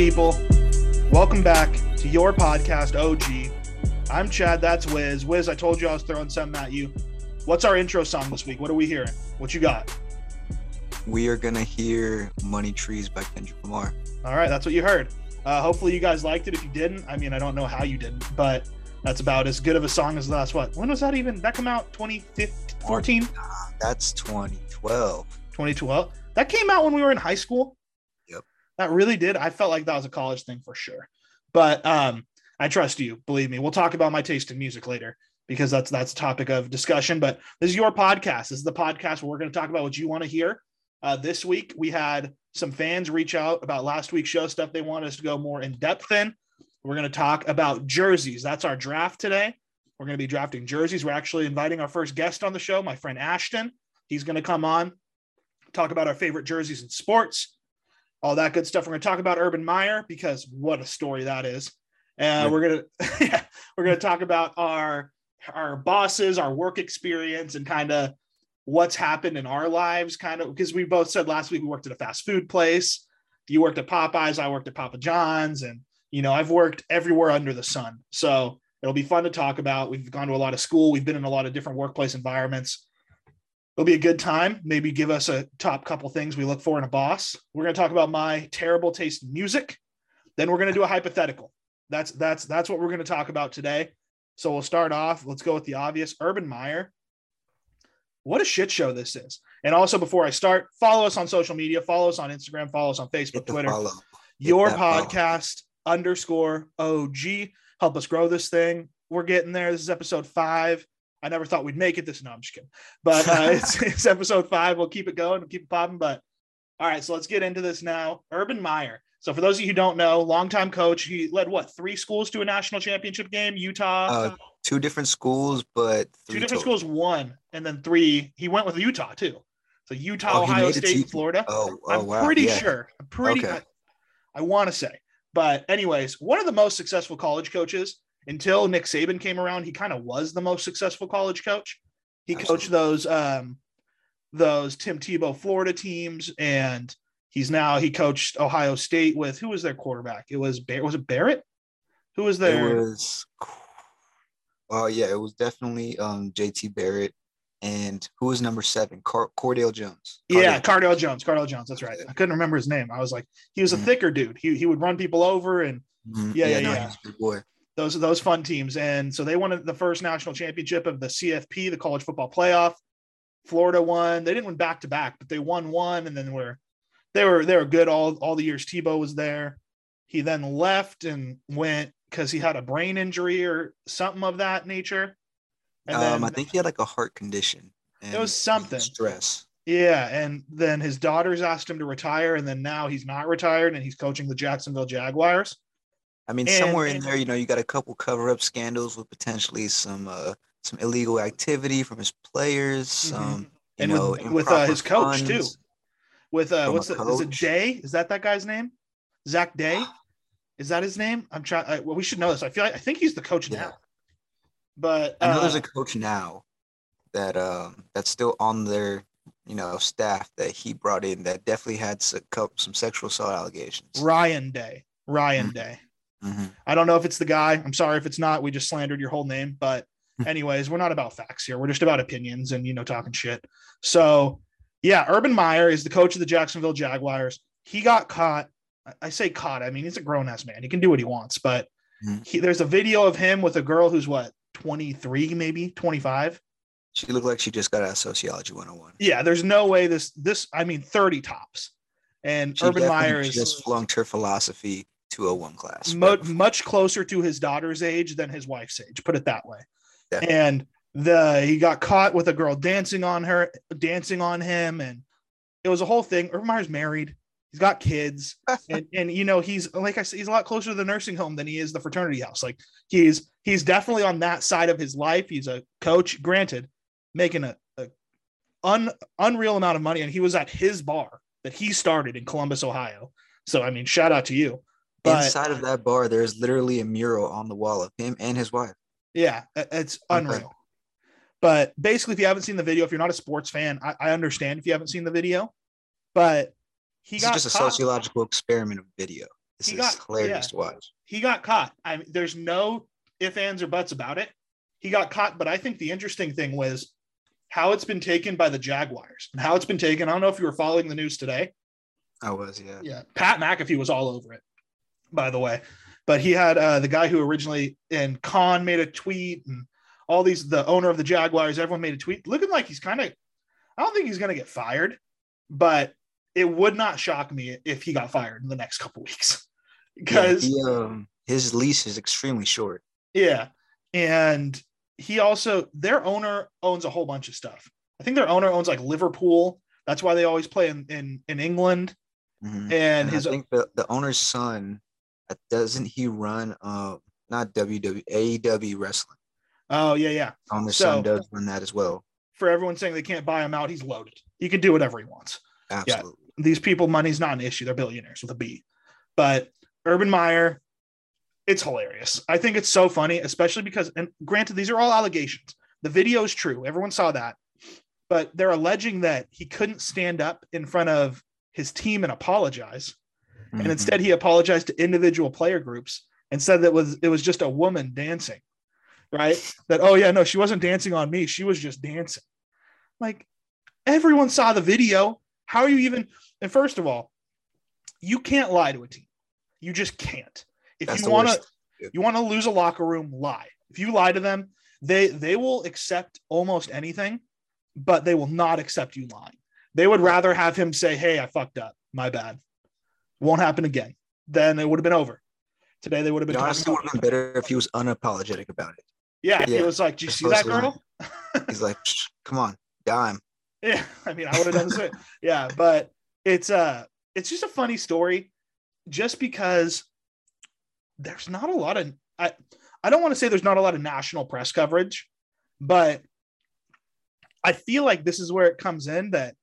People. Welcome back to your podcast, OG. I'm Chad. That's Wiz. Wiz, I told you I was throwing something at you. What's our intro song this week? What are we hearing? What you got? We are gonna hear "Money Trees" by Kendrick Lamar. All right, that's what you heard. Uh, hopefully, you guys liked it. If you didn't, I mean, I don't know how you didn't, but that's about as good of a song as the last. What? When was that even? That come out 2014? Nah, that's 2012. 2012. That came out when we were in high school. That really did. I felt like that was a college thing for sure. But um, I trust you. Believe me. We'll talk about my taste in music later because that's that's a topic of discussion. But this is your podcast. This is the podcast where we're going to talk about what you want to hear. Uh, this week we had some fans reach out about last week's show stuff they want us to go more in depth in. We're going to talk about jerseys. That's our draft today. We're going to be drafting jerseys. We're actually inviting our first guest on the show, my friend Ashton. He's going to come on, talk about our favorite jerseys in sports, all that good stuff. We're going to talk about Urban Meyer because what a story that is. And we're going to yeah, we're going to talk about our our bosses, our work experience, and kind of what's happened in our lives, kind of because we both said last week we worked at a fast food place. You worked at Popeyes, I worked at Papa John's, and you know, I've worked everywhere under the sun. So it'll be fun to talk about. We've gone to a lot of school, we've been in a lot of different workplace environments. It'll be a good time. Maybe give us a top couple things we look for in a boss. We're going to talk about my terrible taste in music. Then we're going to do a hypothetical. That's that's that's what we're going to talk about today. So we'll start off. Let's go with the obvious. Urban Meyer. What a shit show this is. And also, before I start, follow us on social media. Follow us on Instagram. Follow us on Facebook, Twitter. Your podcast follow. underscore OG. Help us grow this thing. We're getting there. This is episode five. I never thought we'd make it this. No, I'm just kidding. But uh, it's, it's episode five. We'll keep it going. We'll keep it popping. But all right, so let's get into this now. Urban Meyer. So for those of you who don't know, longtime coach, he led what three schools to a national championship game? Utah. Uh, two different schools, but two different total. schools, one, and then three. He went with Utah too. So Utah, oh, Ohio State, Florida. Oh, oh I'm wow. pretty yeah. sure. I'm pretty. Okay. I, I want to say, but anyways, one of the most successful college coaches until Nick Saban came around. He kind of was the most successful college coach. He Absolutely. coached those um, those Tim Tebow Florida teams, and he's now he coached Ohio State with who was their quarterback? It was was it Barrett? Who was there? It was. Oh yeah, it was definitely um, JT Barrett and who was number seven? Car- Cardale Jones. Cardale yeah, Cardale Jones. Cardale Jones. That's right. I couldn't remember his name. I was like, he was a mm-hmm. thicker dude. He he would run people over and mm-hmm. yeah, yeah, yeah. yeah. No, boy. Those are those fun teams. And so they won the first national championship of the CFP, the college football playoff. Florida won. They didn't win back to back, but they won one and then were they were they were good all all the years Tebow was there. He then left and went because he had a brain injury or something of that nature. And um, then, I think he had like a heart condition. it was something stress. Yeah, and then his daughters asked him to retire, and then now he's not retired, and he's coaching the Jacksonville Jaguars. I mean, and, somewhere in there, you know, you got a couple cover-up scandals with potentially some uh, some illegal activity from his players, mm-hmm. um, you and know, with, with uh, his coach too. With uh, what's the, is it Day? Is that that guy's name? Zach Day? Is that his name? I'm trying. Well, we should know this. I feel like I think he's the coach yeah. now. But uh, I know there's a coach now that um that's still on their you know staff that he brought in that definitely had some, some sexual assault allegations. Ryan Day. Ryan mm-hmm. Day. Mm-hmm. I don't know if it's the guy. I'm sorry if it's not. We just slandered your whole name, but anyways, we're not about facts here. We're just about opinions and you know talking shit. So yeah, Urban Meyer is the coach of the Jacksonville Jaguars. He got caught I say caught. I mean, he's a grown ass man. He can do what he wants. But mm-hmm. he, there's a video of him with a girl who's what 23, maybe 25. She looked like she just got out of sociology 101. Yeah, there's no way this this I mean 30 tops. And she Urban Meyer is just flunked her philosophy 201 class. Much, much closer to his daughter's age than his wife's age, put it that way. Definitely. And the he got caught with a girl dancing on her, dancing on him, and it was a whole thing. Urban Meyer's married he's got kids and, and you know he's like i said he's a lot closer to the nursing home than he is the fraternity house like he's he's definitely on that side of his life he's a coach granted making a, a un, unreal amount of money and he was at his bar that he started in columbus ohio so i mean shout out to you but inside of that bar there's literally a mural on the wall of him and his wife yeah it's unreal okay. but basically if you haven't seen the video if you're not a sports fan I, I understand if you haven't seen the video but he it's got just a sociological experiment of video. This He is got- hilarious yeah. to watch. he got caught. I mean, there's no if, ands, or buts about it. He got caught, but I think the interesting thing was how it's been taken by the Jaguars and how it's been taken. I don't know if you were following the news today. I was, yeah. Yeah, Pat McAfee was all over it, by the way. But he had uh, the guy who originally and Khan made a tweet, and all these the owner of the Jaguars, everyone made a tweet, looking like he's kind of. I don't think he's going to get fired, but it would not shock me if he got fired in the next couple weeks Yeah, because he, um, his lease is extremely short. Yeah. And he also, their owner owns a whole bunch of stuff. I think their owner owns like Liverpool. That's why they always play in, in, in England. Mhm. And And his, I think the, the owner's son, doesn't he run uh not WW AEW wrestling? oh, yeah, yeah. Owner's So- son does run that as well. For everyone saying they can't buy him out, he's loaded. He can do whatever he wants. Absolutely. These people, money's not an issue. They're billionaires with a B. But Urban Meyer, it's hilarious. I think it's so funny, especially because, and granted, these are all allegations. The video is true. Everyone saw that. But they're alleging that he couldn't stand up in front of his team and apologize. And Mhm. instead, he apologized to individual player groups and said that was it was just a woman dancing, right? That oh yeah, no, she wasn't dancing on me. She was just dancing. Like everyone saw the video. How are you even? And first of all, you can't lie to a team. You just can't. If That's you want to, you want to lose a locker room, lie. If you lie to them, they they will accept almost anything, but they will not accept you lying. They would rather have him say, "Hey, I fucked up. My bad. Won't happen again." Then it would have been over. Today they would have been honestly would have been better if he was unapologetic about it. yeah, He yeah. was like, "Do you see that girl?" He's like, "Psh, come on, dime. Yeah, I mean, I would have done the same. Yeah, but it's uh it's just a funny story, just because there's not a lot of I I don't want to say there's not a lot of national press coverage, but I feel like this is where it comes in that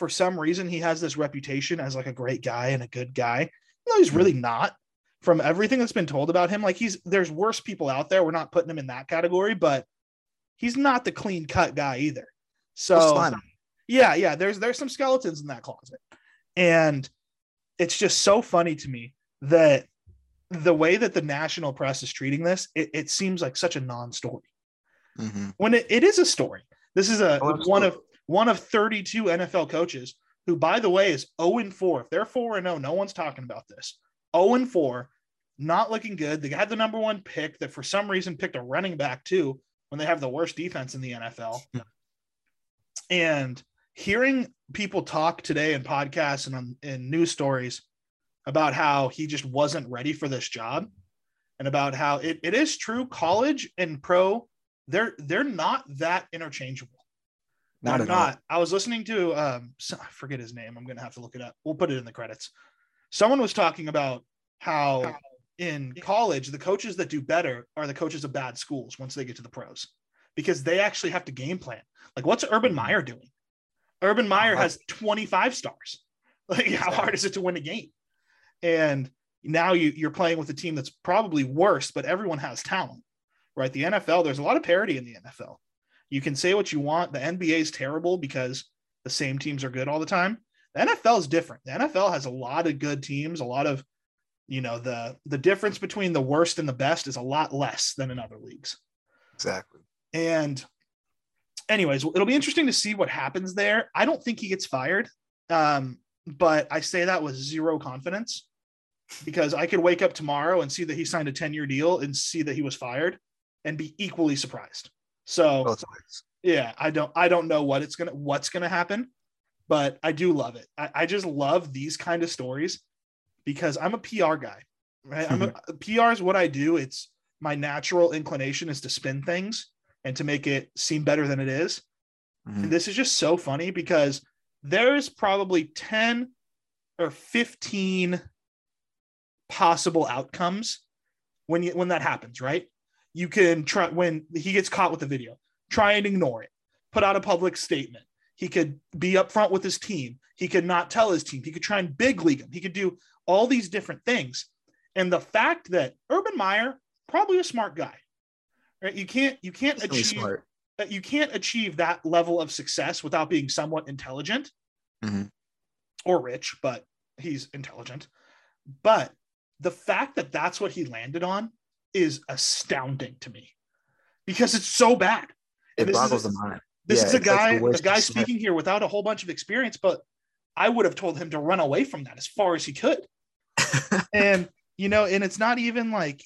for some reason he has this reputation as like a great guy and a good guy. No, he's really not. From everything that's been told about him, like he's there's worse people out there. We're not putting him in that category, but he's not the clean cut guy either. So yeah, yeah. There's there's some skeletons in that closet, and it's just so funny to me that the way that the national press is treating this, it, it seems like such a non-story Mhm. when it, it is a story. This is a Oh, one of absolutely. One of 32 NFL coaches who, by the way, is 0 and 4. If they're 4 and 0, no one's talking about this. 0 and 4, not looking good. They had the number one pick that for some reason picked a running back too when they have the worst defense in the NFL. And hearing people talk today in podcasts and on in news stories about how he just wasn't ready for this job and about how it, it is true college and pro they're they're not that interchangeable Not I'm at all. not. I was listening to um so- I forget his name. I'm gonna have to look it up. We'll put it in the credits. Someone was talking about how in college the coaches that do better are the coaches of bad schools once they get to the pros because they actually have to game plan. Like what's Urban Meyer doing? Urban Meyer has 25 stars. Like how hard is it to win a game? And now you, you're playing with a team that's probably worse, but everyone has talent, right? The NFL, there's a lot of parity in the NFL. You can say what you want. The NBA is terrible because the same teams are good all the time. The NFL is different. The NFL has a lot of good teams, a lot of, you know, the the difference between the worst and the best is a lot less than in other leagues. Exactly. And anyways, it'll be interesting to see what happens there. I don't think he gets fired. Um, but I say that with zero confidence because I could wake up tomorrow and see that he signed a 10 year deal and see that he was fired and be equally surprised. So yeah, I don't I don't know what it's gonna what's gonna happen, but I do love it. I, I just love these kind of stories because I'm a PR guy. Right. I'm a, PR is what I do. It's my natural inclination is to spin things and to make it seem better than it is. Mhm. And this is just so funny because there's probably 10 or 15 possible outcomes when you when that happens, right? You can try when he gets caught with the video, try and ignore it, put out a public statement. He could be upfront with his team. He could not tell his team. He could try and big league him. He could do all these different things. And the fact that Urban Meyer, probably a smart guy, right? You can't you can't Really achieve that you can't achieve that level of success without being somewhat intelligent Mhm. or rich, but he's intelligent. But the fact that that's what he landed on is astounding to me because it's so bad. It this boggles is, the mind. This Yeah, is a it's like the guy, a guy speaking here without a whole bunch of experience, but I would have told him to run away from that as far as he could. and you know, and it's not even like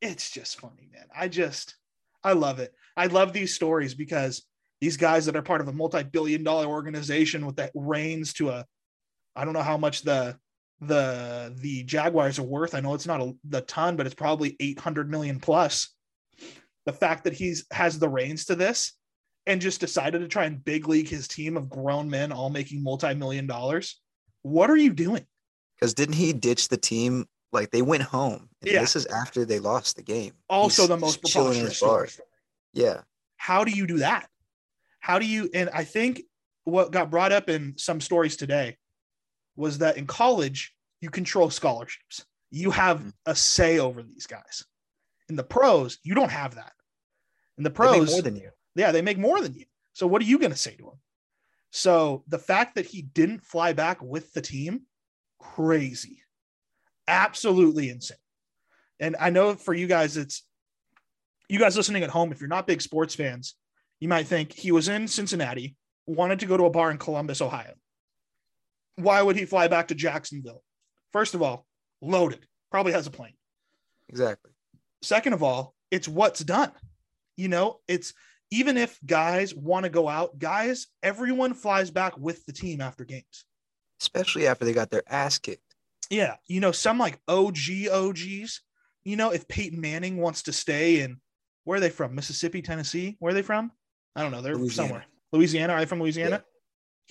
it's just funny, man. I just I love it. I love these stories because these guys that are part of a multi-billion dollar organization with that reigns to a I don't know how much the the the Jaguars are worth. I know it's not a the ton, but it's probably 800 million plus. The fact that he's has the reins to this and just decided to try and big league his team of grown men all making multi-million dollars. What are you doing? Because didn't he ditch the team? Like they went home. And Yeah. This is after they lost the game. Also He's the most preposterous bar. Yeah. how do you do that? How do you? And I think what got brought up in some stories today was that in college, you control scholarships. You have Mhm. a say over these guys. In the pros, you don't have that. In the They make pros, more than you. yeah, they make more than you. So what are you going to say to him? So the fact that he didn't fly back with the team, crazy, absolutely insane. And I know for you guys, it's you guys listening at home. If you're not big sports fans, you might think he was in Cincinnati, wanted to go to a bar in Columbus, Ohio. Why would he fly back to Jacksonville? First of all, loaded, probably has a plane. Exactly. second of all it's what's done. You know it's even if guys want to go out guys everyone flies back with the team after games. Especially after they got their ass kicked. yeah you know some like og og's you know if peyton manning wants to stay in where are they from? Mississippi tennessee? Where are they from? I don't know they're Louisiana. somewhere. Louisiana are they from louisiana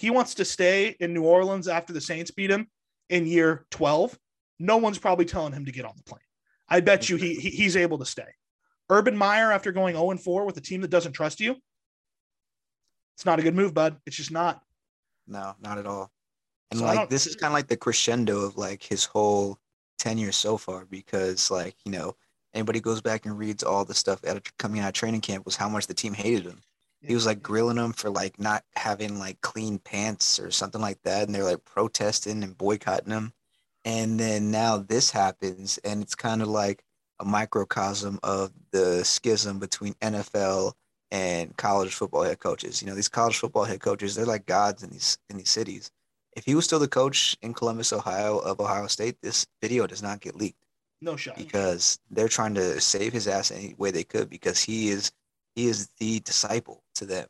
he wants to stay in new orleans after the saints beat him in year 12 no one's probably telling him to get on the plane. I bet you he, he he's able to stay. Urban meyer after going 0 4 with a team that doesn't trust you it's not a good move bud. It's just not. No, not at all. And So like this is kind of like the crescendo of like his whole tenure so far because like, you know, anybody goes back and reads all the stuff out of, coming out of training camp was how much the team hated him. He was like grilling them for like not having like clean pants or something like that and they're like protesting and boycotting him. And then now this happens and it's kind of like a microcosm of the schism between NFL and college football head coaches. You know, these college football head coaches, they're like gods in these in these cities. If he was still the coach in Columbus, Ohio of Ohio State, this video does not get leaked no shot because they're trying to save his ass any way they could because he is he is the disciple to them.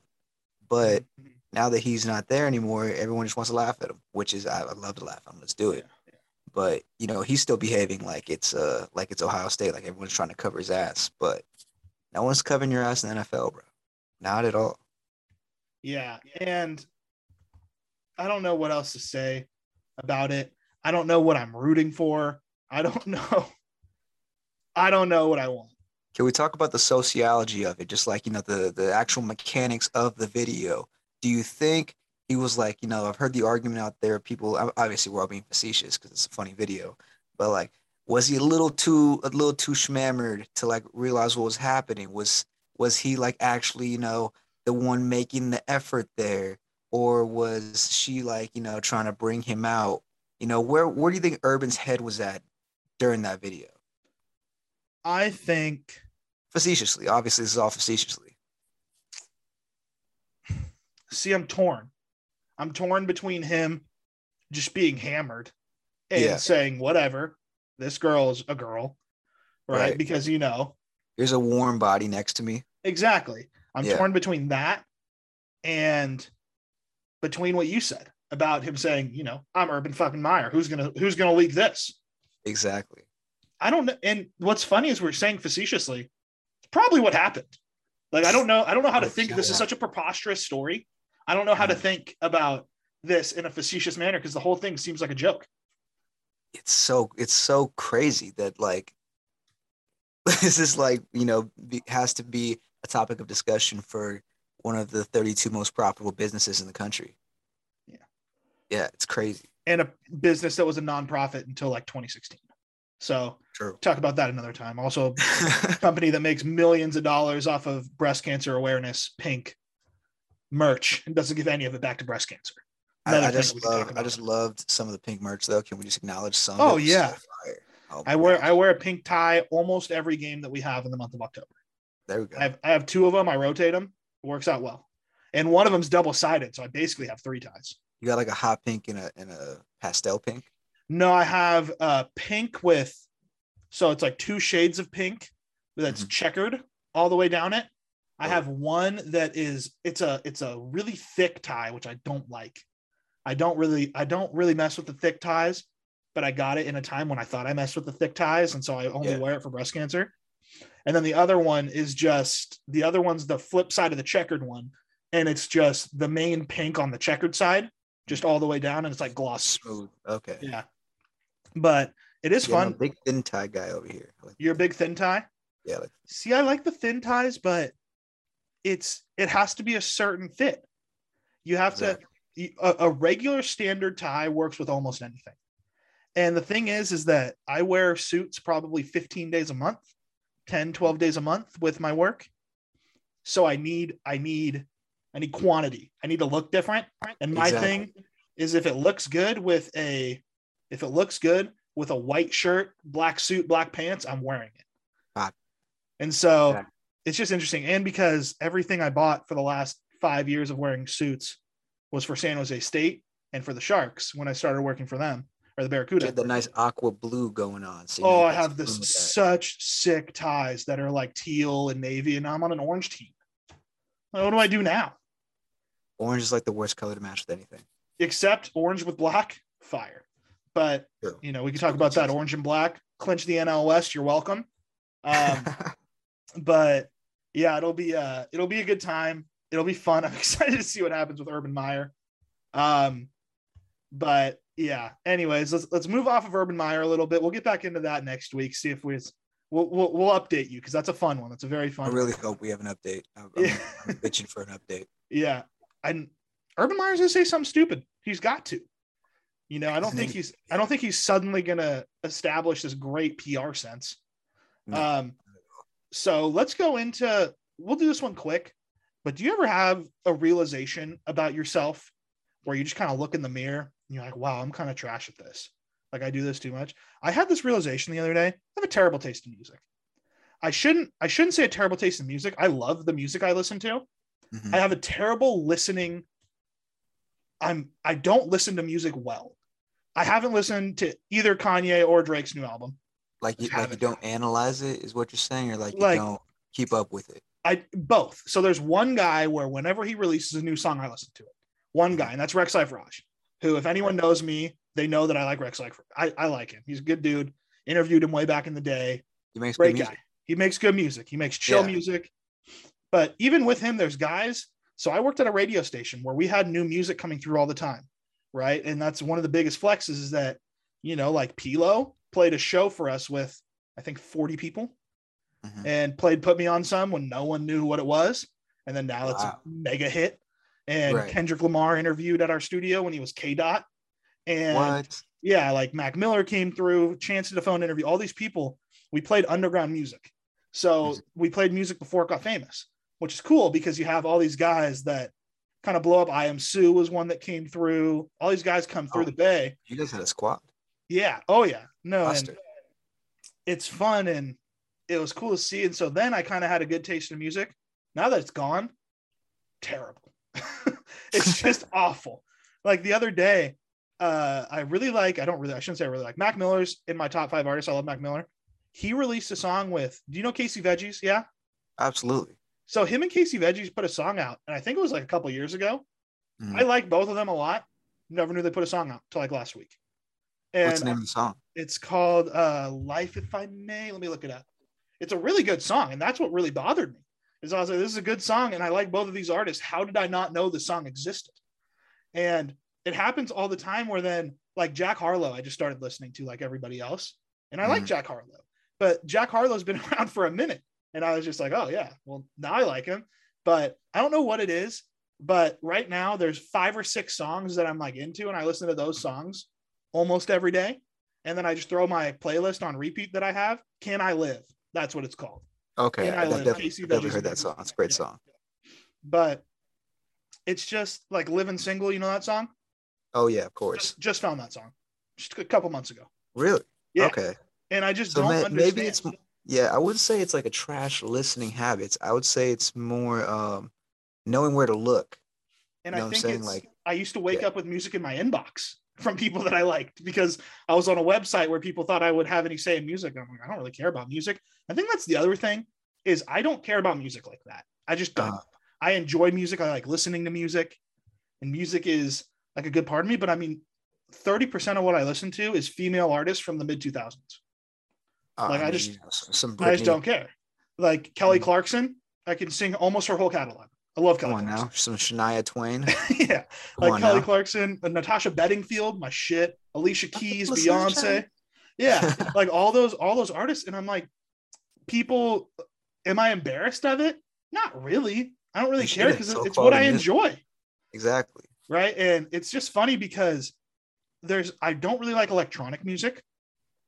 But Mhm. now that he's not there anymore, everyone just wants to laugh at him, which is I, I love to laugh at him. Let's do it. Yeah, But you know, he's still behaving like it's uh like it's Ohio State, like everyone's trying to cover his ass. But no one's covering your ass in the NFL, bro. Not at all. Yeah. And I don't know what else to say about it. I don't know what I'm rooting for. I don't know. I don't know what I want. Can we talk about the sociology of it? Just like, you know, the the actual mechanics of the video. Do you think he was like, you know, I've heard the argument out there, people obviously we're all being facetious because it's a funny video, but like was he a little too a little too schmammered to like realize what was happening? Was was he like actually, you know, the one making the effort there? Or was she like, you know, trying to bring him out? You know, where where do you think Urban's head was at during that video? I think Facetiously. Obviously, this is all facetiously. see, I'm torn. I'm torn between him just being hammered and Yeah. saying, whatever, this girl is a girl, right? Right. Because you know, There's a warm body next to me. exactly. I'm Yeah. torn between that and between what you said about him saying, you know, I'm Urban fucking Meyer. Who's gonna who's gonna leak this? Exactly. I don't know. And what's funny is we're saying facetiously, probably what happened. Like I don't know. I don't know how to think. This is such a preposterous story. I don't know how to think about this in a facetious manner because the whole thing seems like a joke. It's so it's so crazy that like this is like you know be, has to be a topic of discussion for one of the 32 most profitable businesses in the country. Yeah. Yeah, it's crazy. And a business that was a nonprofit until like 2016. So True. talk about that another time. Also, a company that makes millions of dollars off of breast cancer awareness, pink merch, and doesn't give any of it back to breast cancer. I, Another I just we can talk love. I just loved some of the pink merch though. Can we just acknowledge some? Oh, yeah. Oh, I wear. I wear a pink tie almost every game that we have in the month of October. There we go. I have I have two of them. I rotate them. It works out well. And one of them's double sided, so I basically have three ties. You got like a hot pink and a and a pastel pink. No, I have uh pink with so it's like two shades of pink that's Mhm. checkered all the way down it. I Oh. have one that is it's a it's a really thick tie, which I don't like. I don't really I don't really mess with the thick ties, but I got it in a time when I thought I messed with the thick ties, and so I only Yeah. wear it for breast cancer. And then the other one is just the other one's the flip side of the checkered one, and it's just the main pink on the checkered side, just all the way down, and it's like gloss. Smooth. Okay. Yeah, but it is Yeah, fun. big thin tie guy over here. Like, You're a big thin tie. yeah, like See, I like the thin ties, but it's it has to be a certain fit. You have Exactly. to a, a regular standard tie works with almost anything. And the thing is is that I wear suits probably 15 days a month, 10, 12 days a month with my work. So I need I need I need quantity. I need to look different. And my Exactly. thing is if it looks good with a if it looks good with a white shirt, black suit, black pants, I'm wearing it. Got And so Exactly. it's just interesting. And because everything I bought for the last five years of wearing suits was for San Jose State and for the Sharks when I started working for them or the you Barracuda. had the nice aqua blue going on. So Oh, I have this room with that. such sick ties that are like teal and navy, and I'm on an orange team. Like, What do I do now? Orange is like the worst color to match with anything. Except orange with black, fire. But True. you know, we can talk about that. Orange and black, clinch the NL West. You're welcome. Um, but yeah, it'll be uh it'll be a good time. It'll be fun. I'm excited to see what happens with Urban Meyer. Um, but yeah. Anyways, let's let's move off of Urban Meyer a little bit. We'll get back into that next week. See if we we'll we'll, we'll update you because that's a fun one. That's a very fun. I one. really hope we have an update. I'm, I'm, Yeah. I'm bitching for an update. Yeah. And Urban Meyer's gonna say something stupid. He's got to. You know, I don't think he's I don't think he's suddenly gonna establish this great PR sense. Um so let's go into we'll do this one quick, but do you ever have a realization about yourself where you just kind of look in the mirror and you're like, wow, I'm kind of trash at this. Like I do this too much. I had this realization the other day. I have a terrible taste in music. I shouldn't I shouldn't say a terrible taste in music. I love the music I listen to. Mhm. I have a terrible listening. I'm I don't listen to music well. I haven't listened to either Kanye or Drake's new album. like you, like you don't analyze it, is what you're saying, or like you Like- don't keep up with it. I both. So there's one guy where whenever he releases a new song, I listen to it. One guy, and that's Rex Raj, who, if anyone knows me, they know that I like Rex Cypher. I, I like him. He's a good dude. Interviewed him way back in the day. He makes Great guy. He makes good music. He makes chill Yeah. music. But even with him, there's guys. So I worked at a radio station where we had new music coming through all the time, right? And that's one of the biggest flexes is that, you know, like Pilo played a show for us with, I think, 40 people Mhm. and played Put Me On Some when no one knew what it was. And then now it's a mega hit. And Right. Kendrick Lamar interviewed at our studio when he was K Dot. And What? yeah, like Mac Miller came through, Chance to the phone interview, all these people. We played underground music. So Music. we played music before it got famous, which is cool because you have all these guys that kind of blow up. Iamsu was one that came through. All these guys come through Oh. the bay. You guys had a squad. Yeah. Oh yeah. No, and it's fun and it was cool to see. And so then I kind of had a good taste in music. Now that it's gone, terrible. it's just awful. Like the other day, uh, I really like, I don't really, I shouldn't say I really like Mac Miller's in my top five artists. I love Mac Miller. He released a song with, do you know Casey Veggies? Yeah. Absolutely. So him and Casey Veggies put a song out, and I think it was like a couple years ago. Mhm. I like both of them a lot. Never knew they put a song out till like last week. And What's the name of the song? it's called uh Life If I May. Let me look it up. It's a really good song, and that's what really bothered me. Is I was like, this is a good song, and I like both of these artists. How did I not know the song existed? And it happens all the time where then like Jack Harlow, I just started listening to like everybody else. And I like Mhm. Jack Harlow, but Jack Harlow's been around for a minute. And I was just like, oh yeah, well, now I like him. But I don't know what it is. But right now there's five or six songs that I'm like into, and I listen to those songs almost every day. And then I just throw my playlist on repeat that I have. Can I live? That's what it's called. Okay, Can I I, Live? definitely, Casey definitely Veggies heard that song. It's a great Yeah. song. But it's just like living single. You know that song? Oh yeah, of course. Just, just found that song just a couple months ago. Really? Yeah. Okay. And I just So don't ma- maybe it's yeah. I wouldn't say it's like a trash listening habits. I would say it's more um knowing where to look. and you know I think saying? it's Like- I used to wake Yeah. up with music in my inbox from people that I liked because I was on a website where people thought I would have any say in music. I'm like, I don't really care about music. I think that's the other thing is I don't care about music like that. I just don't. Uh, I enjoy music. I like listening to music, and music is like a good part of me. But I mean, thirty percent of what I listen to is female artists from the mid two thousands. Uh, Like, I just- some, some I just don't care. Like Kelly Mhm. Clarkson, I can sing almost her whole catalog. I love Kelly Come on now, some Shania Twain. Come yeah, like Kelly now. Clarkson, uh, Natasha Bedingfield, my shit, Alicia Keys, Beyonce. Yeah, like all those all those artists, and I'm like, people, am I embarrassed of it? Not really. I don't really care because It's it's what I enjoy, Exactly. right? And it's just funny because there's I don't really like electronic music.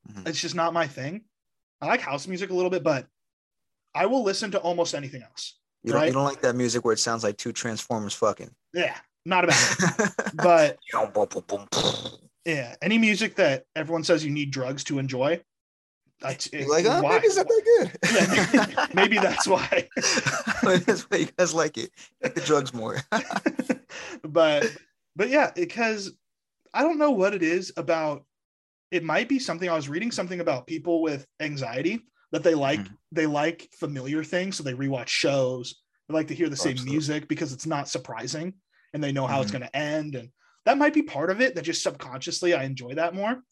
Mhm. It's just not my thing. I like house music a little bit, but I will listen to almost anything else. You don't, Right. you don't like that music where it sounds like two Transformers fucking. Yeah, not about it. But yeah, any music that everyone says you need drugs to enjoy. I, like, oh, why? maybe it's not that good. Yeah, maybe that's why. that's why you guys like it. Like the drugs more. but but yeah, because I don't know what it is about. It might be something I was reading something about people with anxiety that they like Mhm. they like familiar things, so they rewatch shows. They like to hear the same Absolutely. music because it's not surprising and they know how it's Mhm. going to end, and that might be part of it. That just subconsciously I enjoy that more.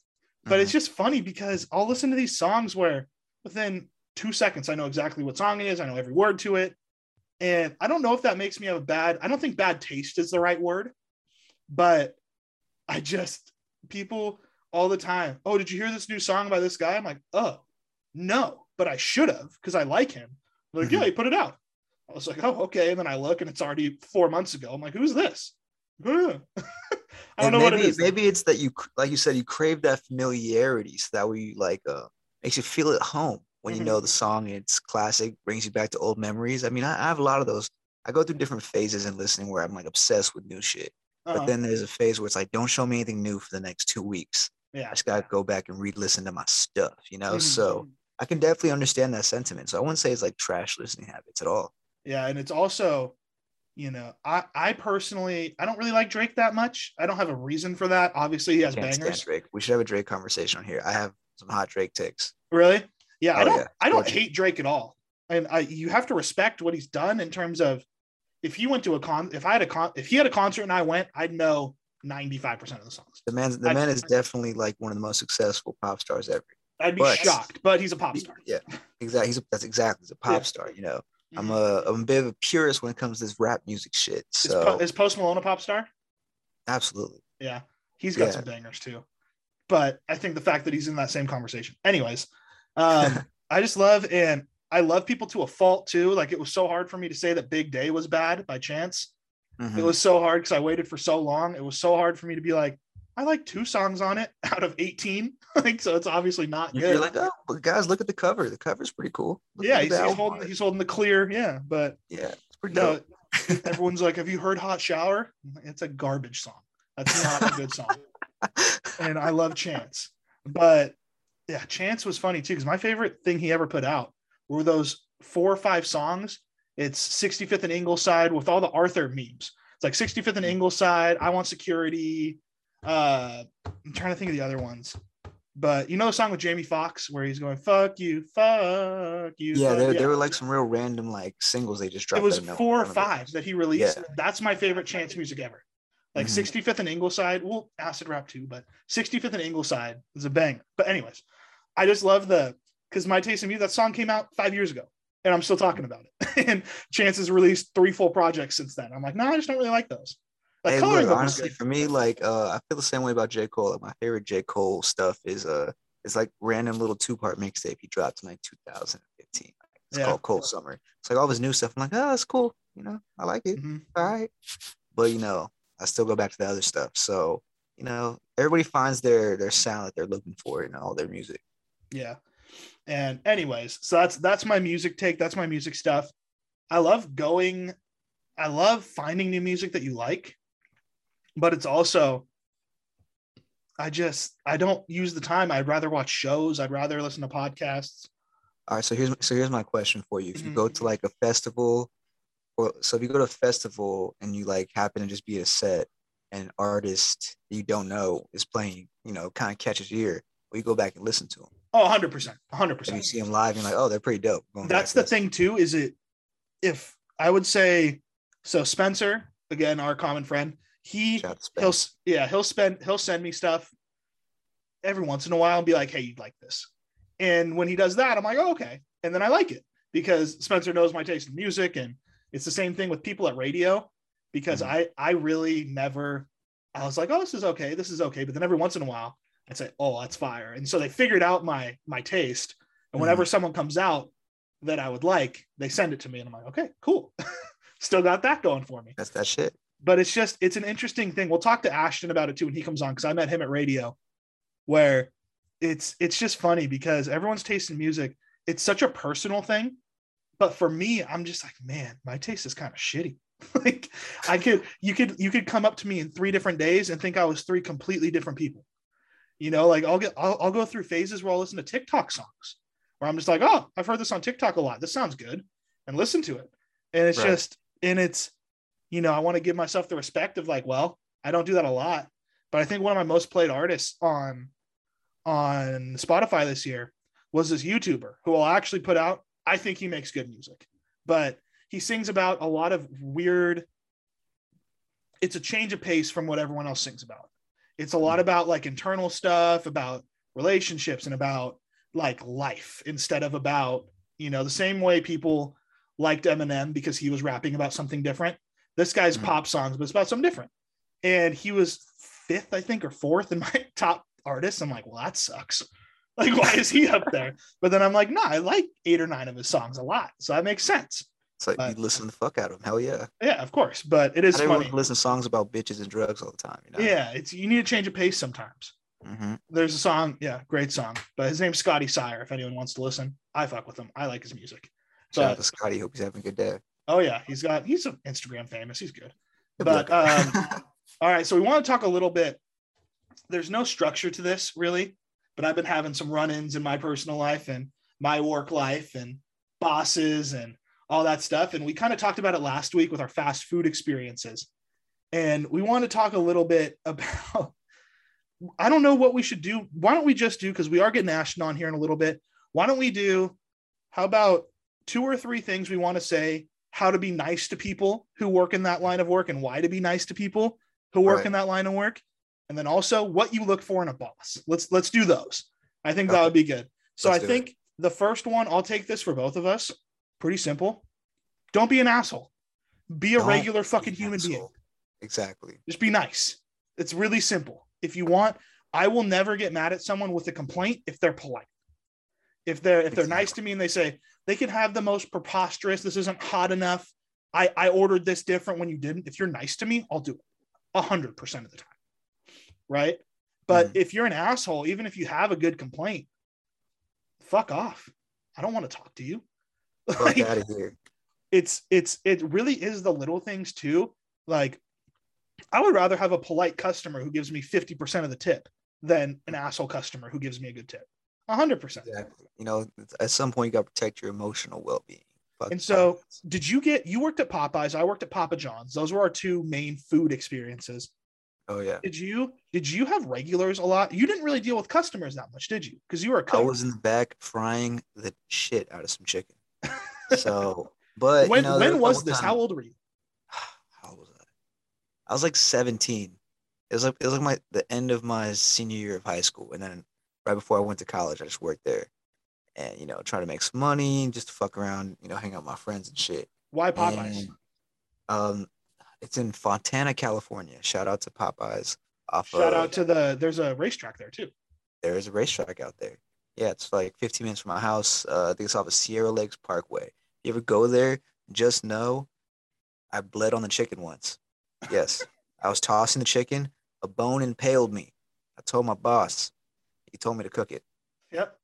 But Mhm. it's just funny because I'll listen to these songs where within two seconds I know exactly what song it is. I know every word to it. And I don't know if that makes me have a bad, I don't think bad taste is the right word, but I just, people all the time, oh, did you hear this new song by this guy? I'm like, oh, no, but I should have because I like him. They're like, yeah, he put it out. I was like, oh, okay. And then I look and it's already four months ago. I'm like, who's this? I don't And know maybe, what it is. Maybe it's that you, like you said, you crave that familiarity, so that way you like uh makes you feel at home when you Mhm. know the song. It's classic, brings you back to old memories. I mean, I, I have a lot of those. I go through different phases in listening where I'm like obsessed with new shit, Uh-huh. but then there's a phase where it's like, don't show me anything new for the next two weeks. Yeah. I just gotta go back and re-listen to my stuff, you know. Mhm. So I can definitely understand that sentiment. So I wouldn't say it's like trash listening habits at all. Yeah, and it's also, you know, I I personally I don't really like Drake that much. I don't have a reason for that. Obviously, he has bangers. Drake. We should have a Drake conversation on here. I have some hot Drake takes. Really? Yeah, I Oh, don't yeah. I don't hate Drake at all. And I you have to respect what he's done in terms of if he went to a con if I had a con if he had a concert and I went, I'd know 95% of the songs. The man, the I- man is definitely like one of the most successful pop stars ever. I'd be But- shocked, but he's a pop star. Yeah, exactly. He's a, that's exactly. He's a pop Yeah. star. You know, I'm Mhm. a I'm a bit of a purist when it comes to this rap music shit. is, So Po- is Post Malone a pop star? absolutely. Yeah, he's got Yeah. some bangers too. But I think the fact that he's in that same conversation. Anyways, um, I just love and I love people to a fault too. Like it was so hard for me to say that Big Day was bad by chance. Mhm. It was so hard because I waited for so long. It was so hard for me to be like, I like two songs on it out of 18. like, so it's obviously not You're good. like, oh, but guys, look at the cover. The cover's pretty cool. Look- yeah, he's, he's holding he's holding the clear. Yeah, but Yeah, it's pretty no, everyone's like, have you heard Hot Shower? It's a garbage song. That's not a good song. and I love Chance. But yeah, Chance was funny too because my favorite thing he ever put out were those four or five songs. It's 65th and Ingleside with all the Arthur memes. It's like 65th and Ingleside, I Want Security. Uh, I'm trying to think of the other ones. But you know the song with Jamie Foxx where he's going, fuck you, fuck you. yeah, fuck-" there, there were like some real random like singles they just dropped. it was out of nowhere. four or One of those. five that he released. Yeah. That's my favorite Chance music ever. Like Mhm. 65th and Ingleside, well, acid rap too, but 65th and Ingleside is a banger. But anyways, I just love the because my taste in music, that song came out five years ago, and I'm still talking about it. and Chance has released three full projects since then. I'm like, no, I just don't really like those. Like Hey, look, honestly, for me, like uh, I feel the same way about J. Cole. Like my favorite J. Cole stuff is uh, it's like random little two part mixtape he dropped in like 2015. It's Yeah. called Cold Summer. It's like all his new stuff. I'm like, oh, that's cool. You know, I like it. Mhm. All right, but you know, I still go back to the other stuff. So you know, everybody finds their their sound that they're looking for in all their music. Yeah. And anyways, so that's that's my music take. That's my music stuff. I love going, I love finding new music that you like, but it's also I just I don't use the time. I'd rather watch shows. I'd rather listen to podcasts. All right, so here's so here's my question for you. If you Mhm. go to like a festival, or so if you go to a festival and you like happen to just be at a set, and an artist you don't know is playing, you know, kind of catches your ear, or you go back and listen to them. Oh, 100 percent, 100 If you see them live, you're like, oh, they're pretty dope. Going That's the thing too. Is it if I would say so? Spencer, again, our common friend, he Shout out to he'll yeah he'll spend he'll send me stuff every once in a while and be like hey you'd like this and when he does that i'm like oh, okay and then i like it because spencer knows my taste in music and it's the same thing with people at radio because Mhm. i i really never i was like oh this is okay this is okay but then every once in a while i'd say oh that's fire and so they figured out my my taste and mm-hmm. whenever someone comes out that i would like they send it to me and i'm like okay cool still got that going for me That's that shit. but it's just it's an interesting thing. We'll talk to Ashton about it too when he comes on because I met him at radio, where it's it's just funny because everyone's taste in music it's such a personal thing, but for me I'm just like man my taste is kind of shitty. like I could you could you could come up to me in three different days and think I was three completely different people. You know, like I'll get I'll, I'll go through phases where I'll listen to TikTok songs where I'm just like oh I've heard this on TikTok a lot this sounds good and listen to it and it's Right. just and it's you know, I want to give myself the respect of like, well, I don't do that a lot, but I think one of my most played artists on on Spotify this year was this YouTuber who I'll actually put out. I think he makes good music, but he sings about a lot of weird. It's a change of pace from what everyone else sings about. It's a lot about like internal stuff, about relationships, and about like life instead of about you know the same way people liked Eminem because he was rapping about something different. This guy's Mhm. pop songs, but it's about something different. And he was fifth, I think, or fourth in my top artists. I'm like, well, that sucks. Like, why is he up there? But then I'm like, no, I like eight or nine of his songs a lot. So that makes sense. It's like But- you listen the fuck out of them. Hell yeah. Yeah, of course. But it is Not funny. listen to songs about bitches and drugs all the time. You know? Yeah, it's you need to change a pace sometimes. hmm There's a song, yeah, great song. But his name's Scotty Sire. If anyone wants to listen, I fuck with him. I like his music. Shout out to Scotty. Hope he's having a good day. oh yeah, he's got he's an Instagram famous. He's good. Good But um, All right, so we want to talk a little bit. There's no structure to this really, but I've been having some run-ins in my personal life and my work life and bosses and all that stuff. And we kind of talked about it last week with our fast food experiences. And we want to talk a little bit about I don't know what we should do. Why don't we just do because we are getting Ashton on here in a little bit. Why don't we do how about two or three things we want to say how to be nice to people who work in that line of work and why to be nice to people who work Right. in that line of work and then also what you look for in a boss let's let's do those i think that would be good so Let's i do it. think the first one i'll take this for both of us pretty simple. Don't be an asshole. Be a Don't regular fucking an human being. Exactly. just be nice. It's really simple. If you want i will never get mad at someone with a complaint if they're polite. If they're if they're nice to me and they say they can have the most preposterous this isn't hot enough. I i ordered this different when you didn't. If you're nice to me i'll do it a hundred percent of the time right? But Mhm. if you're an asshole even if you have a good complaint fuck off. I don't want to talk to you Like, out of here. it's it's it really is the little things too like i would rather have a polite customer who gives me 50% of the tip than an asshole customer who gives me a good tip 100% Exactly. You know, at some point you got to protect your emotional well-being. Fuck And so- finance. did you get you worked at popeyes i worked at papa john's those were our two main food experiences oh yeah, did you did you have regulars a lot you didn't really deal with customers that much did you because you were a I was in the back frying the shit out of some chicken. So, but when, you know, when was this how old were you How old was I? I was like 17. It was like it was like my the end of my senior year of high school, and then right before I went to college, I just worked there, and you know, trying to make some money, just to fuck around, you know, hang out with my friends and shit. why popeyes And, um, it's in Fontana, California. Shout out to Popeyes. Off shout of, out to the there's a racetrack there too there is a racetrack out there. Yeah, it's like 15 minutes from my house. Uh, I think it's off of Sierra Lakes Parkway. You ever go there? Just know, I bled on the chicken once. Yes, I was tossing the chicken. A bone impaled me. I told my boss. He told me to cook it. yep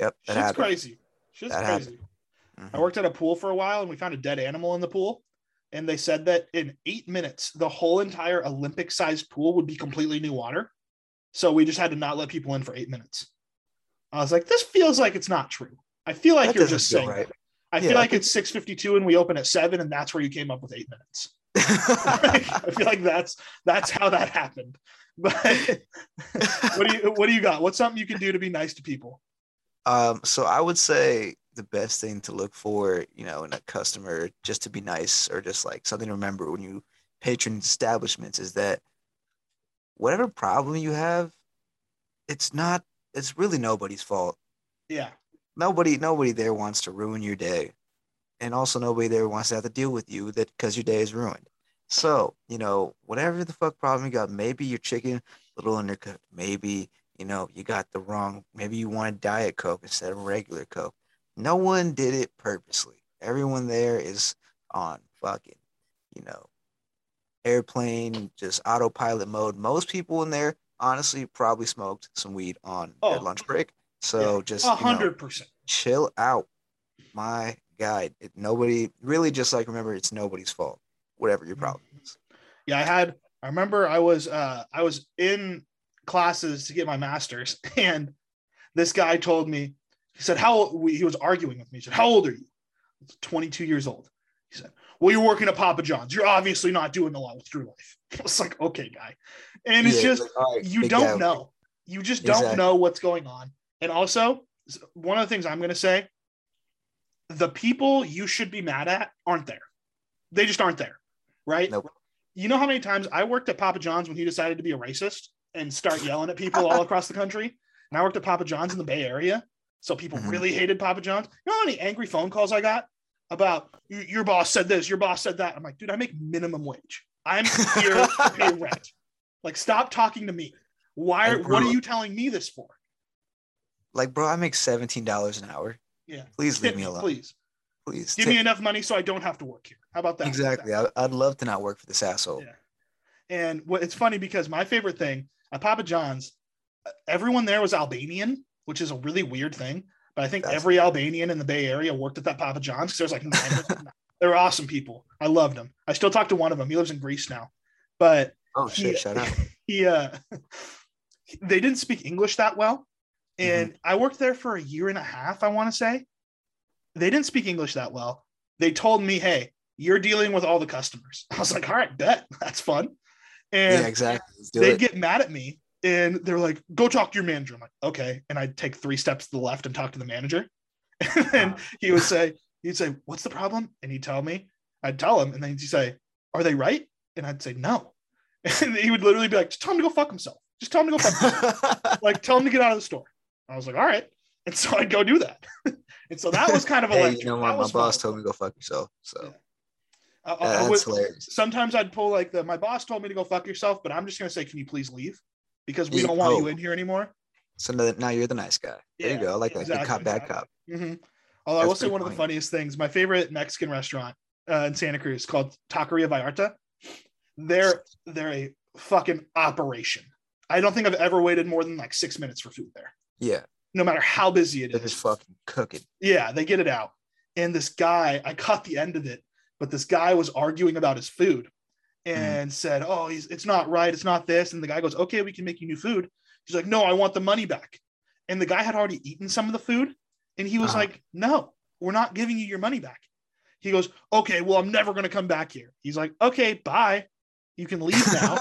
Yep, that Shit's happened. crazy. Shit's That crazy. Mhm. I worked at a pool for a while and we found a dead animal in the pool. And they said that in eight minutes, the whole entire Olympic sized pool would be completely new water. So we just had to not let people in for eight minutes. I was like, this feels like it's not true. I feel like That you're just saying right. I Yeah, feel like it's 652 and we open at seven, and that's where you came up with eight minutes. I feel like that's that's how that happened. But what do you what do you got? What's something you can do to be nice to people? Um, so I would say the best thing to look for, you know, in a customer, just to be nice or just like something to remember when you patron establishments is that whatever problem you have, it's not, it's really nobody's fault. Yeah. Nobody, nobody there wants to ruin your day. And also nobody there wants to have to deal with you that because your day is ruined. So, you know, whatever the fuck problem you got, maybe your chicken a little undercooked, maybe you know, you got the wrong, maybe you wanted Diet Coke instead of regular Coke. No one did it purposely. Everyone there is on fucking, you know, airplane, just autopilot mode. Most people in there, honestly, probably smoked some weed on their Oh. lunch break. So Yeah. just, you know, hundred percent. chill out. My guide. It, nobody, really just like remember, it's nobody's fault, whatever your problem is. Yeah, I had I remember I was uh I was in classes to get my master's and this guy told me he said how old, he was arguing with me. He said, "How old are you?" 22 years old. He said, "Well, you're working at Papa John's. You're obviously not doing a lot with your life." It's like, "Okay, guy." And it's Yeah, just like, right, you don't guy. know. You just don't Exactly. know what's going on. And also, one of the things I'm going to say, the people you should be mad at aren't there. They just aren't there, right? Nope. You know how many times I worked at Papa John's when he decided to be a racist and start yelling at people all across the country? And I worked at Papa John's in the Bay Area. So people Mhm. really hated Papa John's. You know how many angry phone calls I got about your boss said this, your boss said that? I'm like, dude, I make minimum wage. I'm here to pay rent. Like, stop talking to me. Why? Are, what are you telling me this for? Like, bro, I make seventeen dollars an hour. Yeah. Please leave me me, alone. please. Please. Give Take- me enough money so I don't have to work here. How about that? exactly. I, I'd love to not work for this asshole. Yeah. And what it's funny because my favorite thing at Papa John's, everyone there was Albanian, which is a really weird thing. But I think That's- every Albanian in the Bay Area worked at that Papa John's because there's like nine of them. they're awesome people. I loved them. I still talk to one of them. He lives in Greece now, but Oh shit! He- Shut up. he uh, they didn't speak English that well, and mm-hmm. I worked there for a year and a half. I want to say they didn't speak English that well. They told me, "Hey, you're dealing with all the customers." I was like, "All right, bet that's fun." And yeah, exactly. They'd it. get mad at me, and they're like, "Go talk to your manager." I'm like, "Okay," and I'd take three steps to the left and talk to the manager, and then he would say, "He'd say, what's the problem?" And he'd tell me. I'd tell him, and then he'd say, "Are they right?" And I'd say, "No." And he would literally be like, "Just tell him to go fuck himself. Just tell him to go fuck himself." like tell him to get out of the store. I was like, all right. And so I'd go do that. and so that was kind of hey, electric. you know what? My boss fun. told me to go fuck yourself. So Yeah. I- I- yeah, that's would- hilarious. sometimes I'd pull like the my boss told me to go fuck yourself, but I'm just gonna say, can you please leave? Because we Yeah, don't want oh. you in here anymore. So now, you're the nice guy. There you go. I like that. Good exactly, cop, bad exactly. cop. hmm Although I will say one of the funniest things, my favorite Mexican restaurant uh, in Santa Cruz called Taqueria Vallarta. They're they're a fucking operation. I don't think I've ever waited more than like six minutes for food there, Yeah, no matter how busy it they're is. just fucking cooking. Yeah, they get it out. And this guy, I caught the end of it, but this guy was arguing about his food and said, Oh, he's it's not right, it's not this. And the guy goes, Okay, we can make you new food. He's like, No, I want the money back. And the guy had already eaten some of the food, and he was Uh-huh. like, No, we're not giving you your money back. He goes, Okay, well, I'm never gonna come back here. He's like, Okay, bye. You can leave now.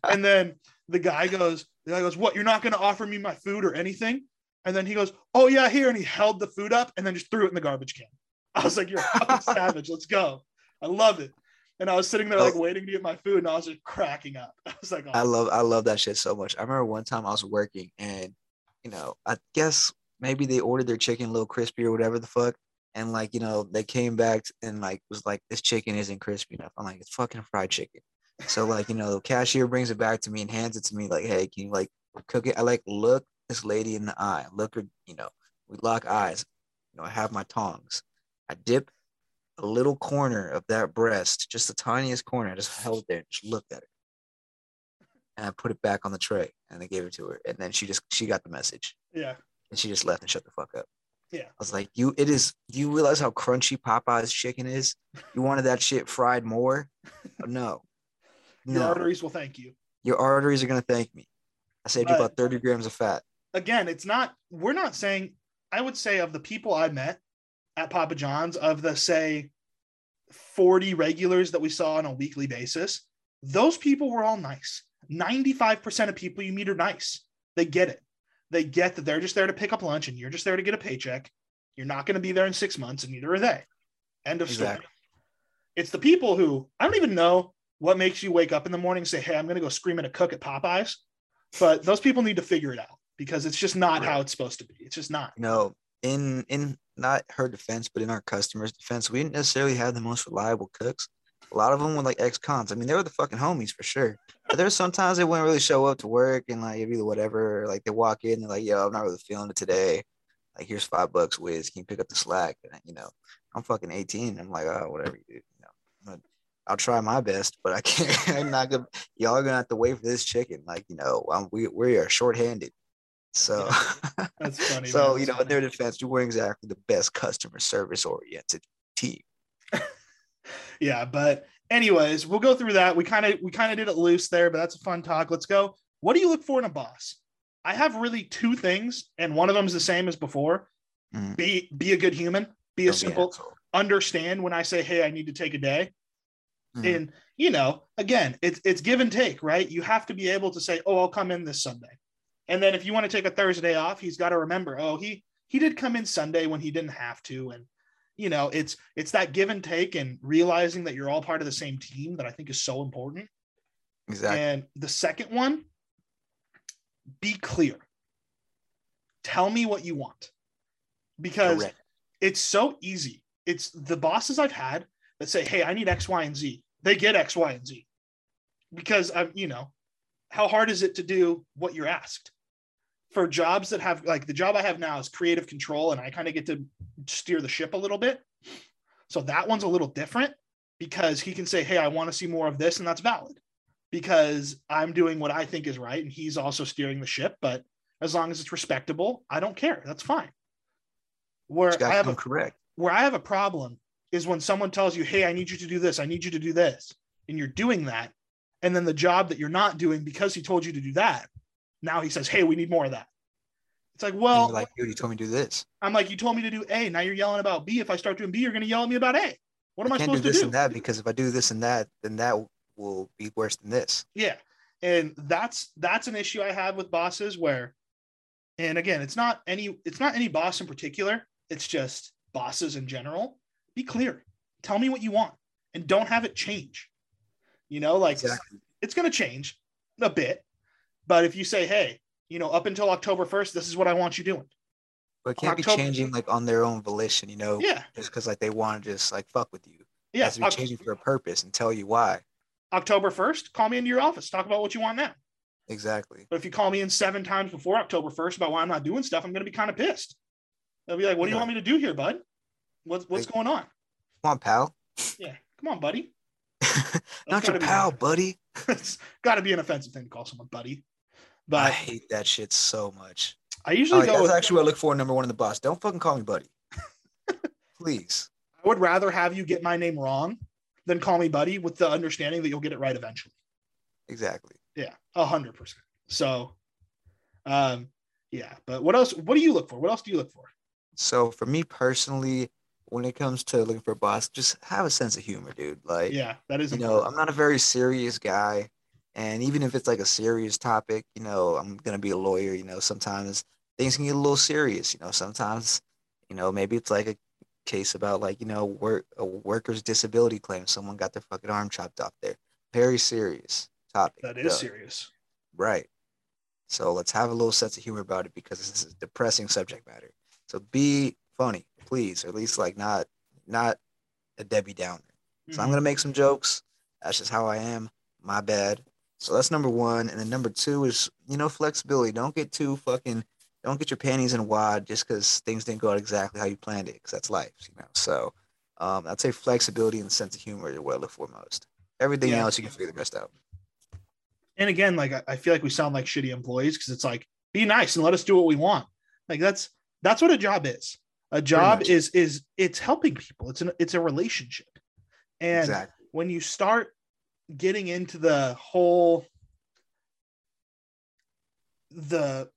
And then the guy goes, the guy goes, What? You're not going to offer me my food or anything? And then he goes, Oh, yeah, here. And he held the food up and then just threw it in the garbage can. I was like, You're a fucking savage. Let's go. I love it. And I was sitting there like waiting to get my food and I was just cracking up. I was like, oh, I love I love that shit so much. I remember one time I was working and you know, I guess maybe they ordered their chicken a little crispy or whatever the fuck. And like, you know, they came back and like was like, this chicken isn't crispy enough. I'm like, it's fucking fried chicken. So like, you know, the cashier brings it back to me and hands it to me like, hey, can you like cook it? I like look this lady in the eye. Look her, you know, we lock eyes. You know, I have my tongs. I dip a little corner of that breast, just the tiniest corner. I just held it there and just looked at it and I put it back on the tray and I gave it to her. And then she just she got the message yeah. and she just left and shut the fuck up. Yeah. I was like, you it is you realize how crunchy Popeye's chicken is? You wanted that shit fried more? No. Your No. arteries will thank you. Your arteries are gonna thank me. I saved you about 30 grams of fat. again, it's not, we're not saying, I would say of the people I met at Papa John's, of the say 40 regulars that we saw on a weekly basis, those people were all nice. 95% of people you meet are nice. They get it. They get that they're just there to pick up lunch and you're just there to get a paycheck. You're not going to be there in six months, and neither are they. End of story. It's the people who I don't even know what makes you wake up in the morning and say, Hey, I'm going to go scream at a cook at Popeyes. But those people need to figure it out because it's just not how it's supposed to be. It's just not. No, in in not her defense, but in our customers' defense, we didn't necessarily have the most reliable cooks. A lot of them were like ex-cons. I mean, they were the fucking homies for sure. But there's sometimes they wouldn't really show up to work and like it'd be whatever. Like they walk in and like, yo, I'm not really feeling it today. Like here's five bucks, Wiz. Can you pick up the slack? And you know, I'm fucking 18. I'm like, oh, whatever you do. You know, I'm gonna- I'll try my best, but I can't. I'm not gonna. Y'all are gonna have to wait for this chicken. Like you know, um, we we are shorthanded. So, That's funny, so man. you know, in their defense, you weren't exactly the best customer service oriented team. Yeah. But anyways, we'll go through that. We kind of we kind of did it loose there, but that's a fun talk. Let's go. What do you look for in a boss? I have really two things, and one of them is the same as before. Mhm. Be be a good human. Be a Don't simple. asshole. Understand when I say, "Hey, I need to take a day." Mhm. And you know, again, it's it's give and take, right? You have to be able to say, "Oh, I'll come in this Sunday," and then if you want to take a Thursday off, he's got to remember, "Oh, he he did come in Sunday when he didn't have to," and you know, it's it's that give and take and realizing that you're all part of the same team that I think is so important. Exactly. And the second one, be clear. Tell me what you want, because Correct. it's so easy. It's the bosses I've had that say, "Hey, I need X, Y, and Z." They get X, Y, and Z because I'm, you know, how hard is it to do what you're asked? For jobs that have like the job I have now is creative control, and I kind of get to steer the ship a little bit. So that one's a little different because he can say, "Hey, I want to see more of this," and that's valid because I'm doing what I think is right, and he's also steering the ship. But as long as it's respectable, I don't care. That's fine. Where I have a correct. where I have a problem is when someone tells you, "Hey, I need you to do this. I need you to do this," and you're doing that, and then the job that you're not doing because he told you to do that, now he says, "Hey, we need more of that." It's like, well, like, dude, you told me to do this. I'm like, you told me to do A. Now you're yelling about B. If I start doing B, you're going to yell at me about A. What am I, I can't do supposed to this do? and that because if I do this and that, then that will be worse than this. Yeah. And that's that's an issue I have with bosses where and again, it's not any it's not any boss in particular. It's just bosses in general. Be clear. Tell me what you want and don't have it change. You know, like Exactly. it's going to change a bit. But if you say, "Hey, you know, up until October 1st, this is what I want you doing." But it can't October- be changing like on their own volition, you know, Yeah. just because like they want to just like fuck with you. It Yeah. has to be Oc- changing for a purpose and tell you why. October 1st, call me into your office. Talk about what you want now. Exactly. But if you call me in seven times before October 1st about why I'm not doing stuff, I'm going to be kind of pissed. I'll be like, what do you want me to do here, bud? What's, what's Like- going on? Come on, pal. Yeah. Come on, buddy. Not your pal, buddy. it's got to be an offensive thing to call someone buddy. But I hate that shit so much. I usually Like, go that's with, actually what I look for number one in the boss. Don't fucking call me buddy. Please. I would rather have you get my name wrong than call me buddy with the understanding that you'll get it right eventually. Exactly. Yeah. A hundred percent. So, um, yeah. But what else? What do you look for? What else do you look for? So for me personally, when it comes to looking for a boss, just have a sense of humor, dude. Like, Yeah. That is you know. I'm not a very serious guy. And even if it's like a serious topic, you know, I'm gonna be a lawyer, you know, sometimes things can get a little serious, you know, sometimes, you know, maybe it's like a case about like, you know, work a worker's disability claim. Someone got their fucking arm chopped off there. Very serious topic. that is serious. Right. So let's have a little sense of humor about it because this is a depressing subject matter. So be funny, please, or at least like not not a Debbie Downer. So I'm Mhm. gonna make some jokes. That's just how I am. My bad. So that's number one. And then number two is, you know, flexibility. Don't get too fucking don't get your panties in a wad just because things didn't go out exactly how you planned it, because that's life, you know. So um, I'd say flexibility and sense of humor are what I look for most. Everything Yeah. else you can figure the rest out. and again, like I- I feel like we sound like shitty employees because it's like be nice and let us do what we want. Like that's that's what a job is. A job is is it's helping people. It's an it's a relationship. And exactly. when you start getting into the whole the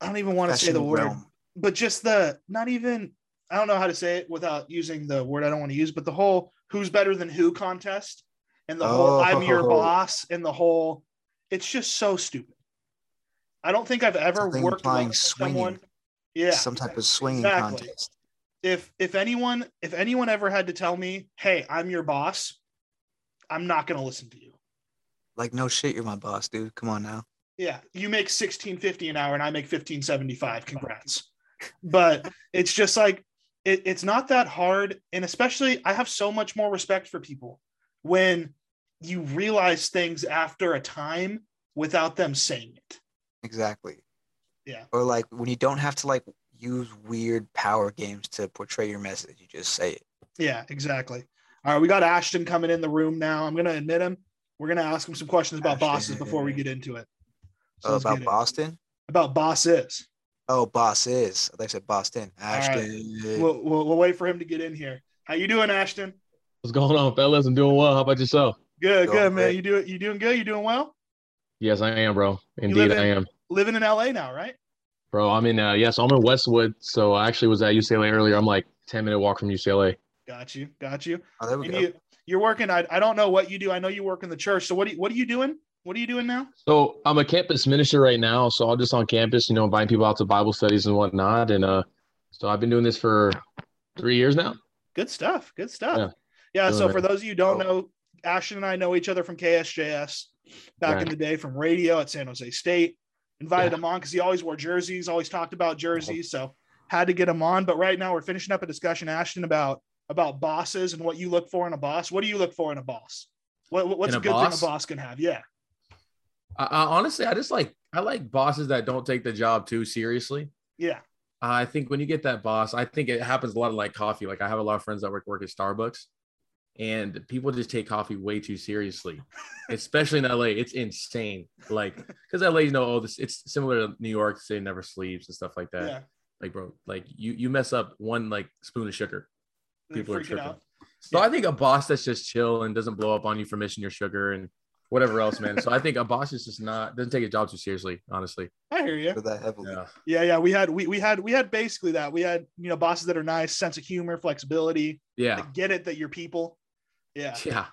I don't even want to say the word, realm. but just the not even I don't know how to say it without using the word I don't want to use, but the whole who's better than who contest and the whole I'm your Oh. boss and the whole it's just so stupid. I don't think I've ever worked with someone. Yeah, Some type of swinging Exactly. contest. if if anyone if anyone ever had to tell me, "Hey, I'm your boss," I'm not going to listen to you. Like no shit, you're my boss, dude. Come on now. Yeah, you make 1650 an hour and I make 1575. Congrats. But it's just like it, it's not that hard and especially I have so much more respect for people when you realize things after a time without them saying it. Exactly. Yeah. Or like when you don't have to like use weird power games to portray your message, you just say it. Yeah, exactly. All right, we got Ashton coming in the room now. I'm going to admit him. We're going to ask him some questions about bosses before we get into it. So Oh, about get it. Boston? About bosses. Oh, boss is. I said Boston. right. Ashton. We'll, we'll, we'll wait for him to get in here. How you doing, Ashton? What's going on, fellas? I'm doing well. How about yourself? Good, Going good, man. great. You do You doing good? You doing well? Yes, I am, bro. Indeed, in- I am, Living in LA now, right? bro. I'm in. Uh, yes, I'm in Westwood. So I actually was at UCLA earlier. I'm like 10 minute walk from UCLA. Got you, got you. Oh, there we And go. you, you're working. I, I don't know what you do. I know you work in the church. So what do you, what are you doing? What are you doing now? So I'm a campus minister right now. So I'm just on campus, you know, inviting people out to Bible studies and whatnot. And uh, so I've been doing this for three years now. Good stuff. Good stuff. Yeah. Yeah. So it. for those of you who don't Oh. know, Ashton and I know each other from KSJS back in the day from radio at San Jose State. Invited Yeah. him on because he always wore jerseys, always talked about jerseys. So had to get him on. But right now we're finishing up a discussion, Ashton, about about bosses and what you look for in a boss. What do you look for in a boss? What, what- what's a a good boss? thing a boss can have? Yeah. I, I honestly, I just like I like bosses that don't take the job too seriously. Yeah. I think when you get that boss, I think it happens a lot of like coffee. Like I have a lot of friends that work work at Starbucks, and people just take coffee way too seriously, especially in LA. It's insane. Like because LA, you know, oh, this it's similar to New York. Say never sleeps and stuff like that. Yeah. Like bro, like you you mess up one like spoon of sugar, people are tripping. out. So Yeah. I think a boss that's just chill and doesn't blow up on you for missing your sugar and whatever else, man. So I think a boss is just not doesn't take a job too seriously, honestly. I hear you. For that heavily. Yeah. Yeah, yeah. We had we we had we had basically that. We had you know bosses that are nice, sense of humor, flexibility. Yeah. get it that you're people. Yeah. Yeah.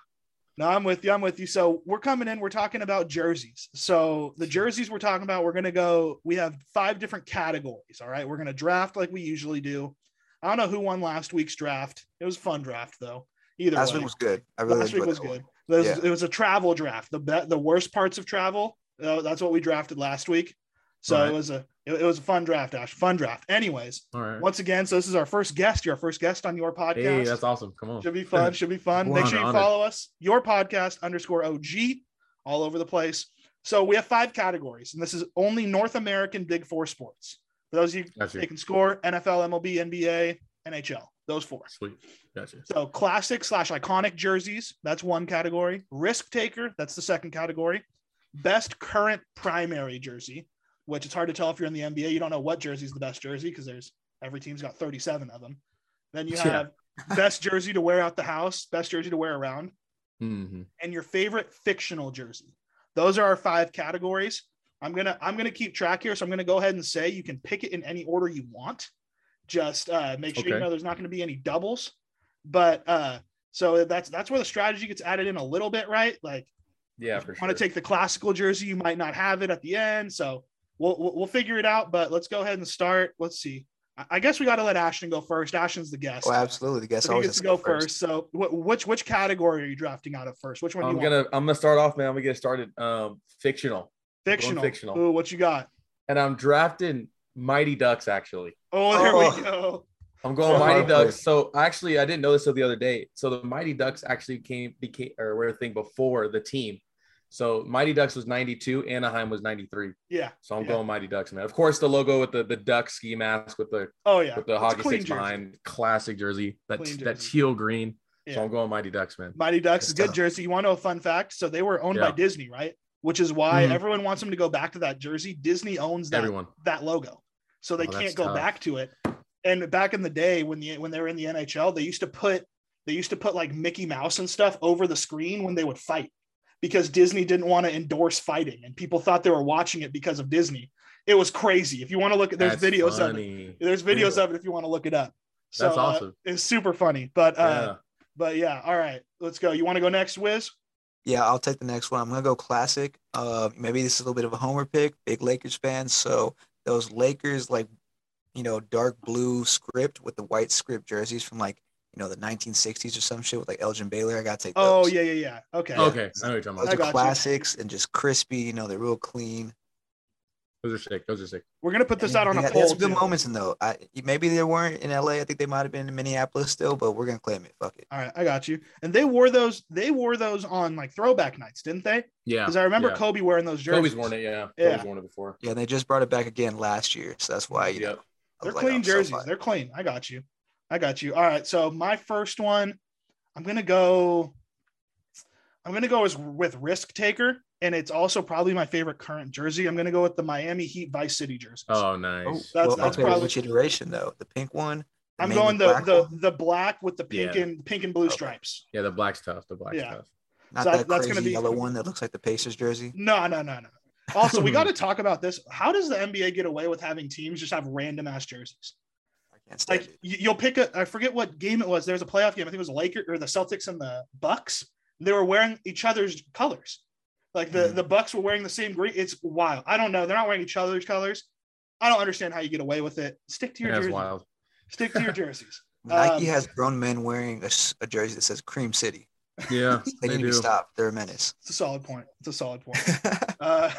No, I'm with you. I'm with you. So we're coming in. We're talking about jerseys. So the jerseys we're talking about, we're gonna go. We have five different categories. All right. We're gonna draft like we usually do. I don't know who won last week's draft. It was a fun draft though. Either Last way, week was good. I really last week was good. It was, Yeah. it was a travel draft. The be- the worst parts of travel. Uh, that's what we drafted last week. So Right. it was a it, it was a fun draft, Ash. Fun draft. Anyways, All right. once again, so this is our first guest. You're our first guest on your podcast. Hey, that's awesome. Come on. Should be fun. Should be fun. Make sure you honored. follow us, your podcast underscore OG, all over the place. So we have five categories, and this is only North American Big Four sports. For those of you Gotcha. can score, NFL, MLB, NBA, NHL, those four. Sweet. Gotcha. So classic slash iconic jerseys, that's one category. Risk taker, that's the second category. Best current primary jersey, which it's hard to tell if you're in the NBA. You don't know what jersey is the best jersey because there's every team's got 37 of them. Then you Yeah. have best jersey to wear out the house, best jersey to wear around, hmm and your favorite fictional jersey. Those are our five categories. I'm gonna I'm gonna keep track here, so I'm gonna go ahead and say you can pick it in any order you want. Just uh, make sure you know there's not going to be any doubles. But uh, so that's that's where the strategy gets added in a little bit, right? Like Yeah, if for you sure. want to take the classical jersey, you might not have it at the end. So we'll we'll, we'll figure it out. But let's go ahead and start. Let's see. I, I guess we got to let Ashton go first. Ashton's the guest. Oh, absolutely. The guest So he always gets to go first. So wh- which which category are you drafting out of first? Which one I'm you gonna want? I'm gonna start off, man. I'm gonna get started. Um, fictional, Fictional. fictional. Ooh, what you got? and I'm drafting Mighty Ducks. Actually, Oh, there Oh. we go. I'm going Oh, Mighty hard Ducks. So actually, I didn't know this till the other day. So the Mighty Ducks actually came became or were a thing before the team. So Mighty Ducks was 92, Anaheim was 93. Yeah. So I'm Yeah. going Mighty Ducks, man. Of course, the logo with the the duck ski mask with the Oh yeah. with the It's hockey sticks jersey. behind, classic jersey. That Clean that teal green. So I'm going Mighty Ducks, man. Mighty Ducks is Good good jersey. You want to know a fun fact? So they were owned by Disney, right? Which is why Mhm. everyone wants them to go back to that jersey. Disney owns that Everyone. that logo, so they Oh, can't go tough. back to it. And back in the day when the when they were in the NHL, they used to put they used to put like Mickey Mouse and stuff over the screen when they would fight because Disney didn't want to endorse fighting and people thought they were watching it because of Disney. It was crazy. If you want to look at, there's That's videos of it. There's videos Yeah. of it if you want to look it up. So, That's uh, awesome. it's super funny. But uh, Yeah. but yeah, all right, let's go. You want to go next, Wiz? Yeah, I'll take the next one. I'm gonna go classic. Uh, maybe this is a little bit of a homer pick. Big Lakers fan, so those Lakers like, you know, dark blue script with the white script jerseys from like, you know, the 1960s or some shit with like Elgin Baylor. I gotta take Oh those. yeah, yeah, yeah. Okay. Okay, I know what you're talking about. I are got you. classics and just crispy. You know, they're real clean. Those are sick. Those are sick. We're gonna put this out on They a got- poll. There's some good moments in though. I maybe they weren't in LA. I think they might have been in Minneapolis still, but we're gonna claim it. Fuck it. All right, I got you. And they wore those. They wore those on like throwback nights, didn't they? Yeah. Because I remember yeah. Kobe wearing those jerseys. Kobe's worn it. Yeah. Yeah. Kobe's worn it before. Yeah, they just brought it back again last year, so that's why you know. Yep. I They're was like, clean I'm so jerseys. They're clean. I got you. I got you. All right. So my first one, I'm gonna go. I'm gonna go as with Risk Taker, and it's also probably my favorite current jersey. I'm gonna go with the Miami Heat Vice City jerseys. Oh, Oh, nice. That's- well, that's okay, probably- which iteration though? The pink one. The I'm going the black the one? the black with the pink Yeah. and pink and blue Okay. stripes. Yeah, the black's tough. The black's Yeah. tough. not so that that's crazy gonna be- yellow one that looks like the Pacers jersey. No, no, no, no. Also, we got to talk about this. How does the NBA get away with having teams just have random ass jerseys? I Like it. you- you'll pick a. I forget what game it was. There was a playoff game. I think it was the Lakers or the Celtics and the Bucks. They were wearing each other's colors. Like the Mhm. the Bucks were wearing the same green. It's wild. I don't know. They're not wearing each other's colors. I don't understand how you get away with it. Stick to your Yeah, that's jerseys. wild. Stick to your jerseys. Nike um, has grown men wearing a jersey that says Cream City. Yeah, They they need to do. stop. They're a menace. It's a solid point. It's a solid point. Uh,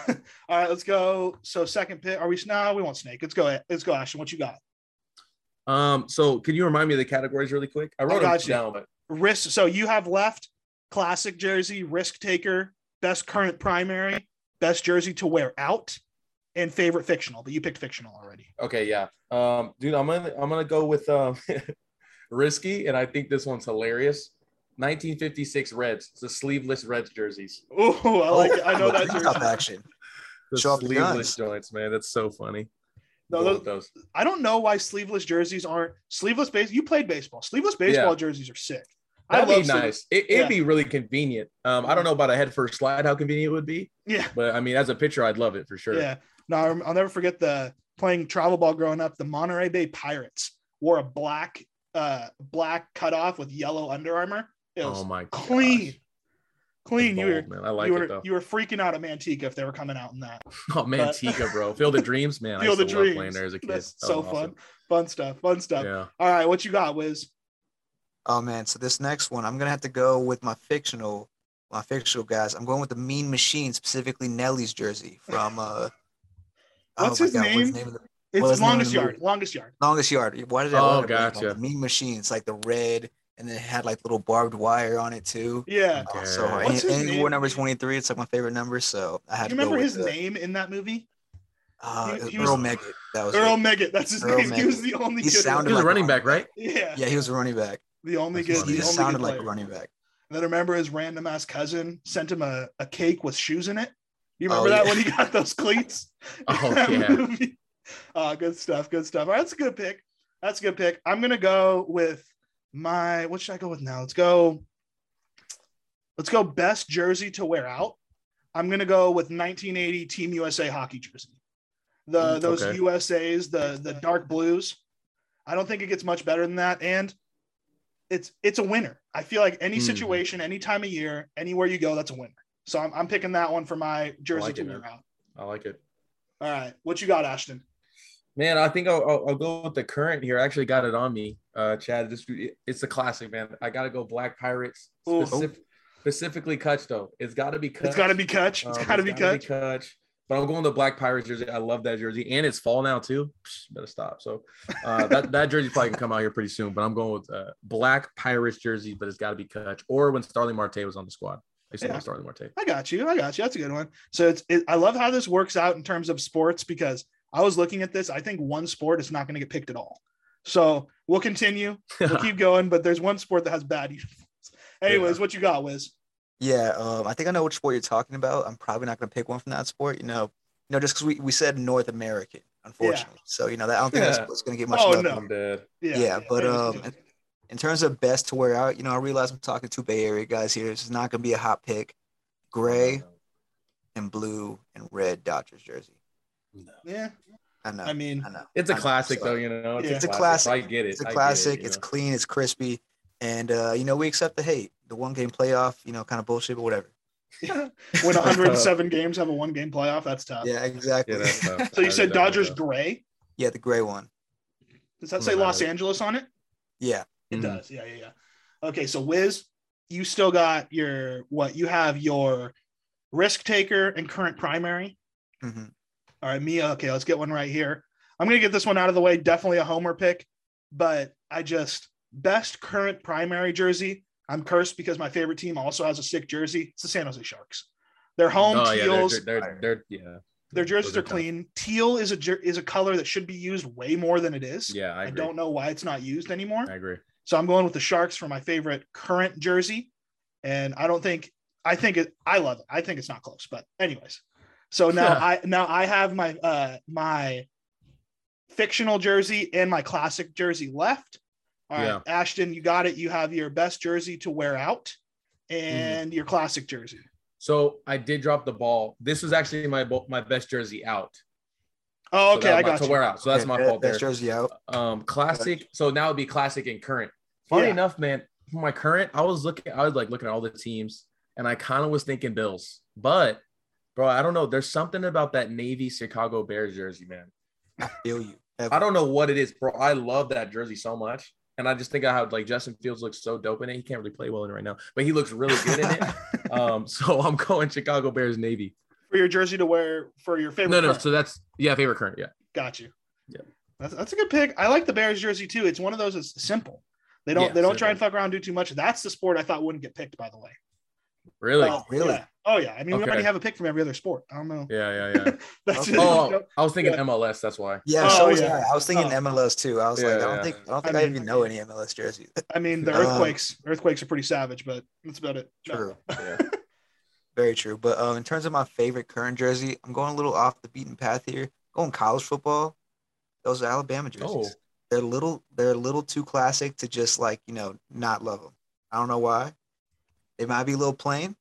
all right, let's go. So second pick. Are we? No, we won't snake. Let's go. Let's go, Ashton. What you got? Um, so can you remind me of the categories really quick? I wrote got them you. down, but risk so you have left classic jersey risk taker best current primary best jersey to wear out and favorite fictional but you picked fictional already okay, yeah. Um, dude, I'm gonna I'm gonna go with um risky, and I think this one's hilarious. 1956 Reds. It's the sleeveless Reds jerseys. oh i like it i know Oh, that cream top jersey action. The Show sleeveless joints, man. That's so funny. No, those, those. i don't know why sleeveless jerseys aren't sleeveless base you played baseball sleeveless baseball Yeah. jerseys are sick That'd I be love sleeve- nice. It, it'd Yeah. be really convenient. Um, I don't know about a head first slide, how convenient it would be, yeah but I mean, as a pitcher, I'd love it for sure. yeah no I'll- never forget the playing travel ball growing up the monterey bay pirates wore a black uh black cutoff with yellow Under Armour it was Oh my god. Clean clean you were man. I like you it were though. you were freaking out at Manteca if they were coming out in that. Oh man, Tika, bro. Field of Dreams, man. Field I of used to love Dreams. playing there as a kid. That's That so was fun, fun stuff, fun stuff. Yeah. All right, what you got, Wiz? Oh man, so this next one, I'm gonna have to go with my fictional, my fictional guys. I'm going with the Mean Machine, specifically Nelly's jersey from. uh What's oh his God, name? What's the name of the It's Well, his name longest yard, longest yard. longest yard? Why did I? Oh, why did I blank on gotcha. Mean Machine. It's like the red, and then it had like little barbed wire on it too. Yeah. Oh, Okay. so hard. What's and, and he name? wore number 23. It's like my favorite number, so I Do had you to go remember his the- name in that movie? Uh, He- he Earl was- Megget. That was Earl it. Megget. That's his Earl name. He was the only He good. sounded He was like a running back, right? yeah, Yeah, he was a running back. the only That's good. funny. The He only sounded like a running back. And then I remember his random ass cousin sent him a, a cake with shoes in it. You Oh, remember that yeah. when he got those cleats? Oh, yeah. movie? Uh, good stuff. Good stuff. All right, that's a good pick. That's a good pick. I'm gonna go with my. What should I go with now? Let's go. Let's go. Best jersey to wear out. I'm gonna go with 1980 Team USA hockey jersey. The Mm, those okay. USA's the the dark blues. I don't think it gets much better than that, and it's it's a winner. I feel like any Mhm. situation, any time of year, anywhere you go, that's a winner. So I'm, I'm picking that one for my jersey like to it, wear man. out. I like it. All right, what you got, Ashton? Man, I think I'll, I'll, I'll go with the current here. I actually got it on me, uh, Chad. This it's a classic, man. I gotta go Black Pirates, specific, specifically Cutch though. It's got to be Cutch. It's got to be Cutch. It's Um, got to be gotta Cutch. Cutch. But I'm going the Black Pirates jersey. I love that jersey, and it's fall now too. Psh, better stop. So uh, that that jersey probably can come out here pretty soon. But I'm going with uh, Black Pirates jersey, but it's got to be Cutch. Or when Starling Marte was on the squad, I used Yeah. Starling Marte. I got you. I got you. That's a good one. So it's. It, I love how this works out in terms of sports because I was looking at this. I think one sport is not going to get picked at all. So we'll continue. We'll keep going. But there's one sport that has bad uniforms. Anyways, Yeah. what you got, Wiz? Yeah, um, I think I know which sport you're talking about. I'm probably not gonna pick one from that sport. You know, you know, just because we, we said North American, unfortunately. So you know that I don't think Yeah. that's, that's gonna get much Oh, love. no. I'm dead. Yeah, but um, in, in terms of best to wear out, you know, I realize I'm talking to Bay Area guys here. This is not gonna be a hot pick. Gray and blue and red Dodgers jersey. Yeah. I know. I mean, I know. It's a know. classic So, though, you know. Yeah. It's a classic. I get it. It's a get it, classic. it's know. clean. It's crispy, and uh, you know we accept the hate, the one game playoff, you know, kind of bullshit, but whatever. when 107 games have a one game playoff, that's tough. Yeah, exactly. Yeah, tough. So you said Dodgers gray. yeah, the gray one. Does that say No, Los. Angeles on it? Yeah. It Mhm. does. Yeah, yeah, yeah. Okay, so Wiz, you still got your what? You have your risk taker and current primary. hmm All right, Mia. Okay, let's get one right here. I'm gonna get this one out of the way. Definitely a homer pick, but I just best current primary jersey. I'm cursed because my favorite team also has a sick jersey. It's the San Jose Sharks. Their home Oh yeah, teals, they're, they're, they're, yeah. their jerseys are are clean. Teal is a is a color that should be used way more than it is. Yeah, I, I, don't know why it's not used anymore. I agree. So I'm going with the Sharks for my favorite current jersey. And I don't think I think it I love it. I think it's not close. But anyways. So now I now I have my uh my fictional jersey and my classic jersey left. All right, Yeah. Ashton, you got it. You have your best jersey to wear out Mm-hmm. and your classic jersey. So I did drop the ball. This was actually my my best jersey out. Oh, okay, that- I got to you. wear out. So that's my Okay, fault there. Best jersey out. Um, classic. So now it'd be classic and current. Funny Yeah. enough, man, for my current, I was looking, I was like looking at all the teams, and I kind of was thinking Bills, but bro, I don't know. There's something about that Navy Chicago Bears jersey, man. I feel you. I don't know what it is, bro. I love that jersey so much. And I just think I have like Justin Fields looks so dope in it. He can't really play well in it right now, but he looks really good in it. um, so I'm going Chicago Bears Navy. for your jersey to wear for your favorite. No, no. current. So that's yeah, favorite current. Yeah. Got you. Yeah. That's, that's a good pick. I like the Bears jersey too. It's one of those that's simple. They don't Yeah, they don't try and fuck around and do too much. That's the sport I thought wouldn't get picked, by the way. Really? Oh, really? Yeah. Oh yeah. I mean, we already have a pick from every other sport. I don't know. Yeah, yeah, yeah. That's Okay. just, oh, I was thinking Yeah. MLS. That's why. Yeah, Oh, so was yeah. I. I was thinking Oh. MLS too. I was like, I don't yeah. think I don't think I, mean- even know any MLS jerseys. I mean, the Um, earthquakes earthquakes are pretty savage, but that's about it. No. True. Yeah. Very true. But um, in terms of my favorite current jersey, I'm going a little off the beaten path here. Going college football. Those are Alabama jerseys. Oh. They're a little they're a little too classic to just like you know not love them. I don't know why. They might be a little plain,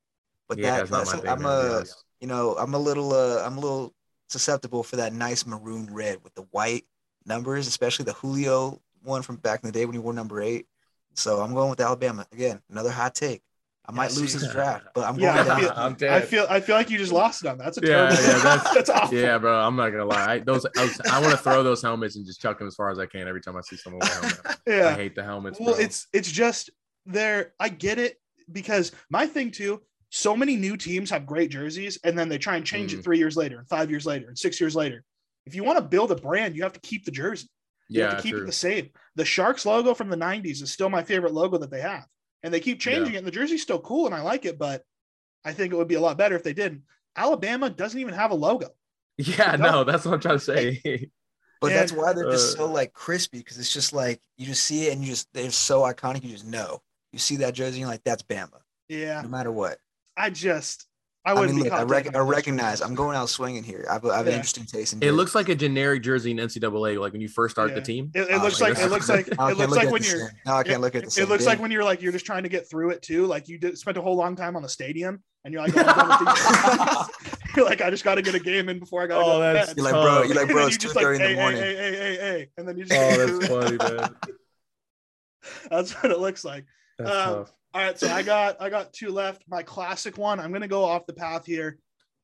but yeah, that that's not that's, my. I'm man, to be a honest. you know I'm a little uh I'm a little susceptible for that nice maroon red with the white numbers, especially the Julio one from back in the day when he wore number eight. So I'm going with Alabama again. Another hot take. I might Yeah, lose see- this draft, but I'm Yeah, going I feel- I'm I feel I feel like you just lost it on that. That's a Yeah, terrible. yeah, that's- that's awful. Yeah, bro. I'm not gonna lie. I, those I, was- I want to throw those helmets and just chuck them as far as I can every time I see someone with a helmet. I hate the helmets. Well, bro. it's it's just there. I get it because my thing too. So many new teams have great jerseys, and then they try and change Mm. it three years later, and five years later, and six years later. If you want to build a brand, you have to keep the jersey. You yeah, have to keep true. it the same. The Sharks logo from the 90s is still my favorite logo that they have. And they keep changing it, and the jersey's still cool, and I like it, but I think it would be a lot better if they didn't. Alabama doesn't even have a logo. yeah, no, that's what I'm trying to say. But that's why they're just Uh, so like crispy because it's just like you just see it and you just they're so iconic. You just know you see that jersey and you're like that's Bama, Yeah. no matter what. I just, I I, wouldn't mean, be look, I, rec- I recognize. I'm going out swinging here. I have, I have an interesting taste in. it looks like a generic jersey in NCAA, like when you first start Yeah. the team. It, it Oh, looks like like it looks like it looks like when you're same- no, I can't look at the it, same. it looks like when you're like you're just trying to get through it too. Like you did, spent a whole long time on the stadium, and you're like, oh, I'm done with these. you're like, I just got to get a game in before I got to Oh, go to that's- bed. You're like, bro, you're like, bro, it's two just like, thirty in hey, the morning. Hey, hey, hey, hey, hey, and then you just Oh, that's funny, man. That's what it looks like. That's Um, tough. All right, so I got I got two left. My classic one. I'm gonna go off the path here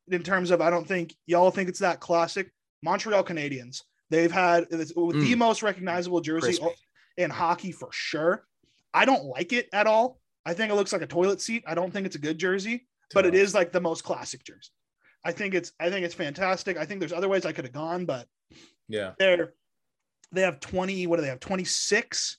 in terms of I don't think y'all think it's that classic. Montreal Canadiens. They've had it's the Mm. most recognizable jersey Crispy. in hockey for sure. I don't like it at all. I think it looks like a toilet seat. I don't think it's a good jersey, but it is like the most classic jersey. I think it's I think it's fantastic. I think there's other ways I could have gone, but Yeah. they're they have 20 what do they have 26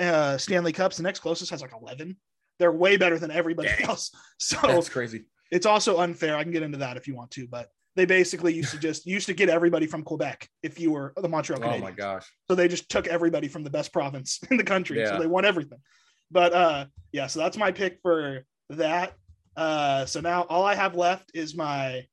uh stanley cups the next closest has like 11 they're way better than everybody Dang. else so That's crazy. it's also unfair i can get into that if you want to but they basically used to just used to get everybody from quebec if you were the montreal Oh my gosh. so they just took everybody from the best province in the country Yeah. so they won everything but uh yeah so that's my pick for that uh so now all i have left is my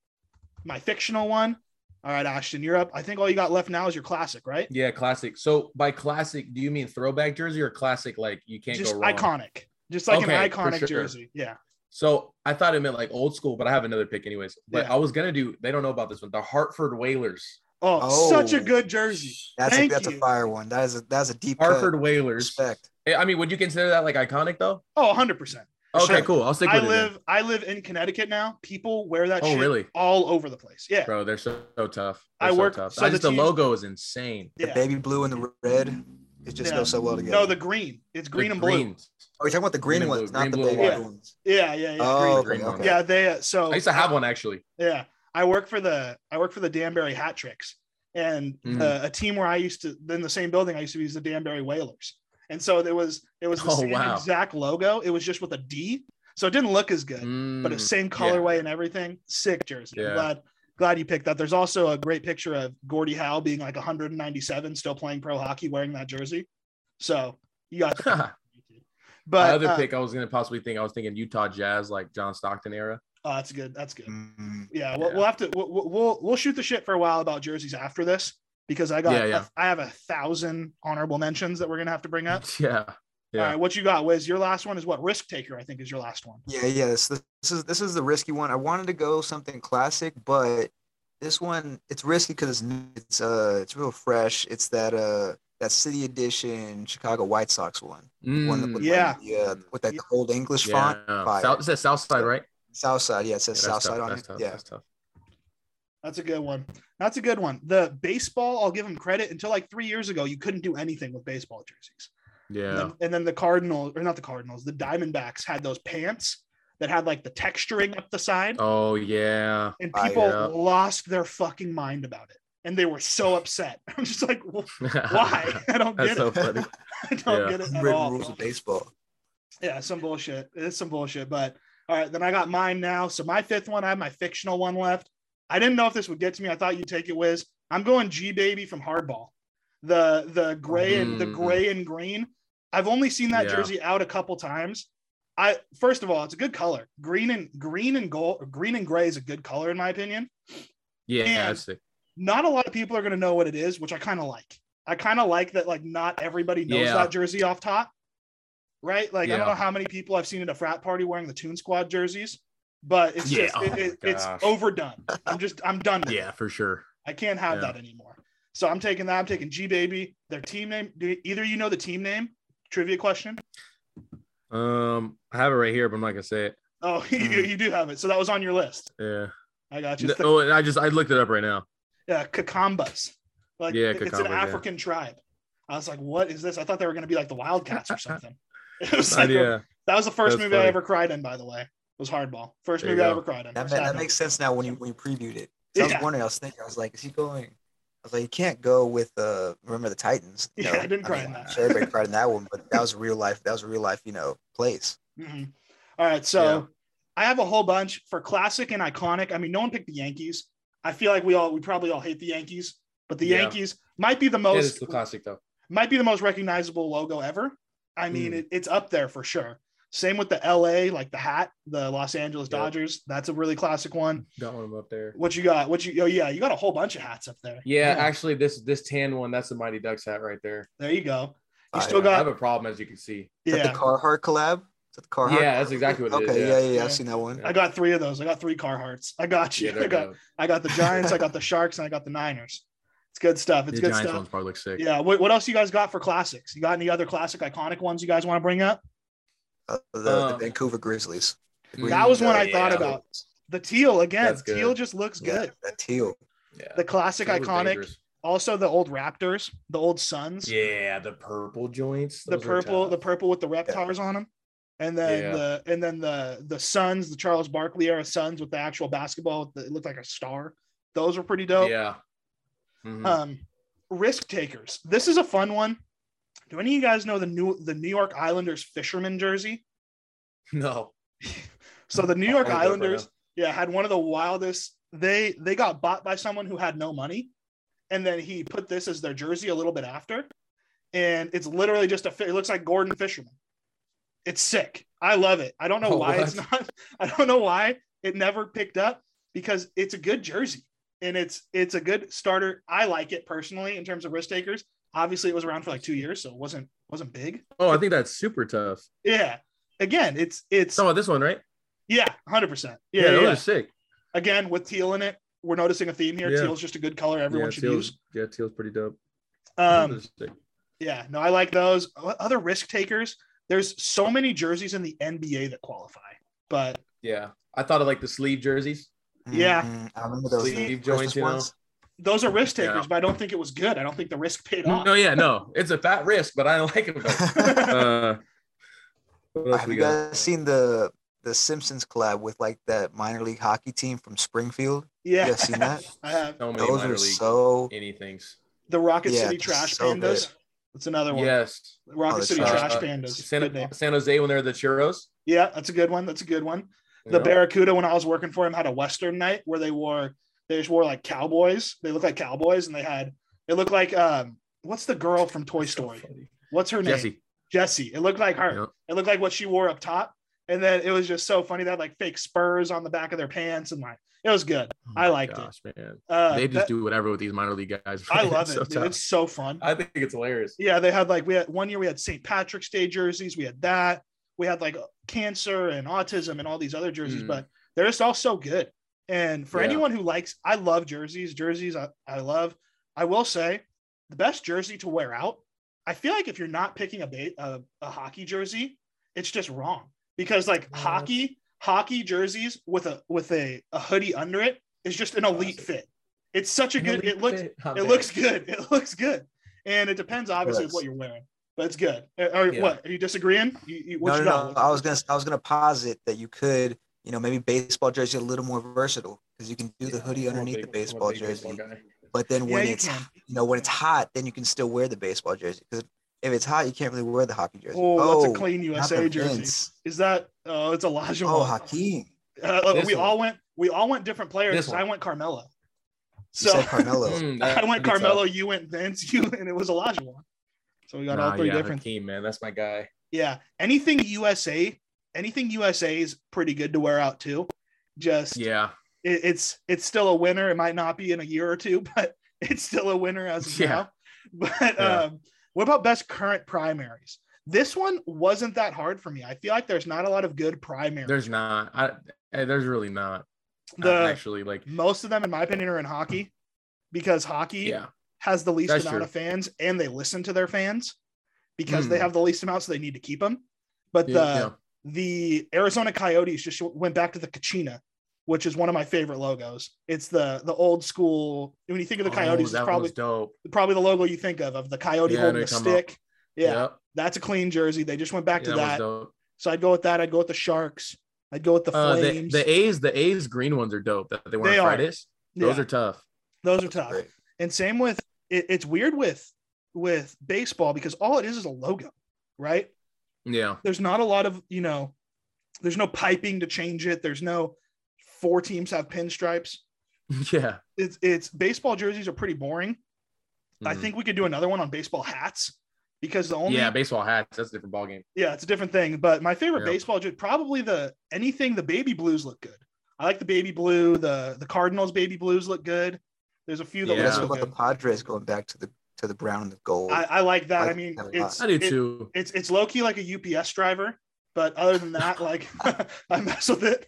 my fictional one all right ashton you're up i think all you got left now is your classic right Yeah, classic. So by classic, do you mean throwback jersey or classic? Like you can't just go wrong. iconic, just like Okay, an iconic sure. jersey. Yeah, So I thought it meant like old school, but I have another pick anyways. But Yeah. I was gonna do. They don't know about this one. The Hartford Whalers. Oh, Oh. such a good jersey. That's a, that's you. a fire one. That is a that's a deep Hartford cut. Whalers. Respect. Eh, I mean, would you consider that like iconic though? Oh, 100 percent. Okay, Sure. cool. I'll stick I with it. then. live I live in Connecticut now. People wear that Oh, shit really? all over the place. Yeah. Bro, they're so, so tough. I They're so work- tough. so I the just the teams- logo is insane. The baby blue and the red, it just Yeah. goes so well together. No, the green. It's green The and blue. Greens. oh, you're talking about the green, green ones, blue, not the blue, baby and blue white. ones. Yeah, yeah, yeah. Oh, green. okay, green one. okay. Yeah, they uh, so I used to have one actually. Yeah, I work for the I work for the Danbury Hat Tricks, and Mhm. the, a team where I used to in the same building I used to use the Danbury Whalers, and so there was it was the Oh, same wow. exact logo. It was just with a D, so it didn't look as good, but the it's mm, same yeah. colorway and everything. Sick jersey. I'm Yeah. glad glad you picked that. There's also a great picture of Gordie Howe being like 197, still playing pro hockey, wearing that jersey. So you got. The My other uh, pick, I was gonna possibly think I was thinking Utah Jazz, like John Stockton era. oh, that's good. That's good. Mm, Yeah, we'll, Yeah. we'll have to we'll, we'll- we'll we'll shoot the shit for a while about jerseys after this because I got Yeah, yeah. I have a thousand honorable mentions that we're gonna have to bring up. Yeah, yeah. All right, what you got, Wiz? Your last one is what? Risk taker, I think, is your last one. Yeah, yeah. This, this is this is the risky one. I wanted to go something classic, but this one it's risky because it's it's uh it's real fresh. It's that uh that City Edition Chicago White Sox one. One Mm, with Yeah. like, the, uh, with that the old English yeah. font. Fire. South, it says South Side, right? South side, yeah, it says Yeah, South side on that's it. tough, Yeah. that's tough. That's a good one. That's a good one. The baseball, I'll give them credit. Until like three years ago, you couldn't do anything with baseball jerseys. And Yeah. then, and then the Cardinals, or not the Cardinals, the Diamondbacks had those pants that had like the texturing up the side, Oh yeah. and Fire. people lost their fucking mind about it, and they were so upset. I'm just like, well, why? I don't That's get so it. funny. I don't Yeah. get it at Written all. rules of baseball. Yeah, some bullshit. It's some bullshit. But all right, then I got mine now. So my fifth one, I have my fictional one left. I didn't know if this would get to me. I thought you'd take it, Wiz. I'm going G baby from Hardball. The the gray and the Mm. gray and green. I've only seen that Yeah. jersey out a couple times. I first of all, it's a good color. Green and green and gold, green and gray is a good color in my opinion. Yeah, And- that's sick. Not a lot of people are going to know what it is, which I kind of like. I kind of like that. Like not everybody knows Yeah. that jersey off top, right? Like I don't know how many people I've seen at a frat party wearing the Toon Squad jerseys, but it's Yeah. just Oh it, it- it's overdone. I'm just I'm done. With Yeah, it. for sure. I can't have Yeah. that anymore. So I'm taking that. I'm taking G baby. Their team name. Do either you know the team name? Trivia question. Um, I have it right here, but I'm not gonna say it. Oh, you, Mm. you do have it. So that was on your list. Yeah. I got you. No, the- oh, and I just I looked it up right now. Yeah, Kekambas. Like Yeah, it's an Kekambas, yeah. African tribe. I was like, what is this? I thought they were gonna be like the Wildcats or something. It was like yeah. that was the first That's movie I ever cried in, by the way. It Was Hardball. First There you movie I ever cried in. That, Was ma- that makes sense now when you when you previewed it. So I Yeah. was wondering, I was thinking, I was like, is he going? I was like, you can't go with uh remember the Titans. you Yeah, know? I didn't cry mean, in that. Sure, everybody cried in that one, but that was a real life. That was a real life, you know, place. Mhm. All right, so Yeah. I have a whole bunch for classic and iconic. I mean, no one picked the Yankees. I feel like we all we probably all hate the Yankees, but the Yeah. Yankees might be the most is the classic though. might be the most recognizable logo ever. I mean, Mm. it, it's up there for sure. Same with the LA, like the hat, the Los Angeles Yep. Dodgers. That's a really classic one. Got one up there. What you got? What you? Oh yeah, you got a whole bunch of hats up there. Yeah, actually, this this tan one, that's the Mighty Ducks hat right there. There you go. You Fire. still I have a problem, as you can see. Is that yeah. the Carhartt collab? Is that the Carhartt? Yeah, that's exactly what it is, okay, yeah. yeah, yeah, yeah, Yeah. I've seen that one. I got three of those. I got three Carhartts. I got you. Yeah, I got dope. I got the Giants. I got the Sharks, and I got the Niners. It's good stuff. It's the good Giants stuff. ones probably look sick. Yeah. What, what else you guys got for classics? You got any other classic, iconic ones you guys want to bring up? Uh, the, the Um, Vancouver Grizzlies. The That was green, one I thought yeah. about. The teal again. Teal just looks Yeah, good. that teal. Yeah. The classic, That was iconic. Also, the old Raptors, the old Suns. Yeah, the purple joints. the purple, the purple with the reptars on them, and then Yeah. the and then the the Suns, the Charles Barkley era Suns with the actual basketball. It looked like a star. Those were pretty dope. Yeah. Mhm. Um, risk takers. This is a fun one. Do any of you guys know the new the New York Islanders fisherman jersey? no. So the New York I'll look it up right Islanders, yeah, had one of the wildest. They they got bought by someone who had no money, and then he put this as their jersey a little bit after, and it's literally just a. It looks like Gorton Fisherman. It's sick. I love it. I don't know Oh, why it's not. I don't know why it never picked up because it's a good jersey and it's it's a good starter. I like it personally in terms of risk takers. Obviously, it was around for like two years, so it wasn't wasn't big. Oh, I think that's super tough. Yeah. Again, it's it's Talking about this one, right? yeah, hundred percent. Yeah, Yeah, those yeah. are sick. Again with teal in it. we're noticing a theme here. Yeah. Teal's just a good color everyone yeah, should teal's, use. Yeah, teal's pretty dope. Um, yeah, no, I like those. Other risk takers. There's so many jerseys in the NBA that qualify, but yeah, I thought of like the sleeve jerseys. Yeah. Mhm. I remember those Sleeve Christmas joints, you know. those are risk takers. Yeah. But I don't think it was good. I don't think the risk paid off. No, yeah, no, it's a fat risk, but I don't like it. uh, Have you got? guys seen the the Simpsons collab with like that minor league hockey team from Springfield? Yeah, You guys seen that? I have So many Those minor are league so anything's. the Rocket Yeah, City Trash so Pandas. good. That's another one. Yes, Rocket Oh, City trash- Trash uh, Pandas. San, San Jose when they're the churros. Yeah, that's a good one. That's a good one. The Yeah. Barracuda, when I was working for him, had a Western night where they wore they just wore like cowboys. They looked like cowboys, and they had it looked like um what's the girl from Toy Story? What's her name? Jesse. Jessie. It looked like her. Yep. It looked like what she wore up top, and then it was just so funny. that like fake spurs on the back of their pants, and like it was good. Oh I my liked it. man. Uh, They just that- do whatever with these minor league guys. I love It's it. so dude. It's so fun. I think it's hilarious. Yeah, they had like we had one year we had St. Patrick's Day jerseys. We had that. We had like cancer and autism and all these other jerseys, Mm. but they're just all so good. And for Yeah. anyone who likes, I love jerseys. Jerseys, I, I love. I will say, the best jersey to wear out. I feel like if you're not picking a ba- a, a hockey jersey, it's just wrong because like What? hockey hockey jerseys with a with a, a hoodie under it is just an elite fit. It's such a good. It looks it looks good. It looks good, and it depends obviously Yes. what you're wearing, but it's good. Uh, Or Yeah. what? Are you disagreeing? You, you, what no, you no, got? no. I was gonna I was gonna posit that you could, you know, maybe baseball jersey a little more versatile because you can do the hoodie underneath the baseball jersey. But then Yeah, when you it's can. you know when it's hot, then you can still wear the baseball jersey because if it's hot, you can't really wear the hockey jersey. Oh, that's a Oh, clean not USA jersey. Vince. Is that? Oh, it's Elijah. Oh, Hakeem. Uh, look, we one. all went. We all went different players. This 'cause. I went Carmelo. You So said Carmelo. Mm, I went be tough. Carmelo. You went Vince. You and it was Elijah one. So we got all Nah, three yeah, different. Hakeem, man, that's my guy. Yeah. Anything USA. Anything USA is pretty good to wear out too. Just Yeah, it, it's it's still a winner. It might not be in a year or two, but it's still a winner as of Yeah. now. But Yeah. um, what about best current primaries? This one wasn't that hard for me. I feel like there's not a lot of good primaries. there's not. I, eh, there's really not. the Uh, actually, like, most of them, in my opinion, are in hockey because hockey yeah, has the least amount true. of fans and they listen to their fans because they Mm. have the least amount, so they need to keep them. But Yeah, the yeah. the Arizona Coyotes just went back to the Kachina, which is one of my favorite logos. It's the the old school. When you think of the Coyotes, oh, it's probably dope. probably the logo you think of of the Coyote Yeah, holding the stick. Yeah, Yep. that's a clean jersey. They just went back Yeah, to that that. So I'd go with that. I'd go with the Sharks. I'd go with the Uh, the, Flames. the A's, the A's green ones are dope. That they wear They on are. Fridays. Those Yeah, are tough. those are tough. great. And same with it, it's weird with with baseball because all it is is a logo, right? Yeah, There's not a lot of you know, there's no piping to change it. There's no four teams have pinstripes. yeah. It's it's baseball jerseys are pretty boring. I Mhm. think we could do another one on baseball hats because the only yeah, baseball hats. That's a different ball game. yeah, it's a different thing. But my favorite Yeah. baseball jersey probably the anything the baby blues look good. I like the baby blue. The the Cardinals baby blues look good. There's a few that Yeah. look That's so about the. Padres going back to the to the brown and the gold. I, I like that. I I mean, that it's I do it- too. it's it's low key like a UPS driver, but other than that, like I mess with it.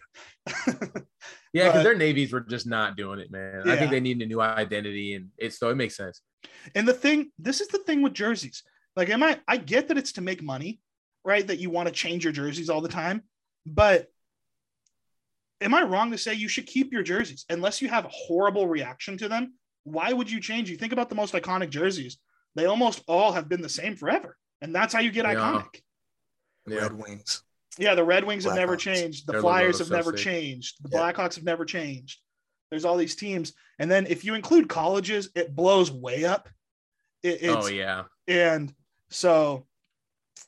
Yeah, because their navies were just not doing it, man. I think they need a new identity, and it's so it makes sense. and the thing, this is the thing with jerseys. Like, am I? I get that it's to make money, right? That you want to change your jerseys all the time, but am I wrong to say you should keep your jerseys unless you have a horrible reaction to them? Why would you change? You think about the most iconic jerseys; they almost all have been the same forever, and that's how you get Yeah. iconic. Yeah, Red Wings. Yeah, the Red Wings have never Blackhawks. changed. The Their logo Flyers is have never changed. The Yeah. Blackhawks have never changed. There's all these teams, and then if you include colleges, it blows way up. It, it's, oh yeah. and so,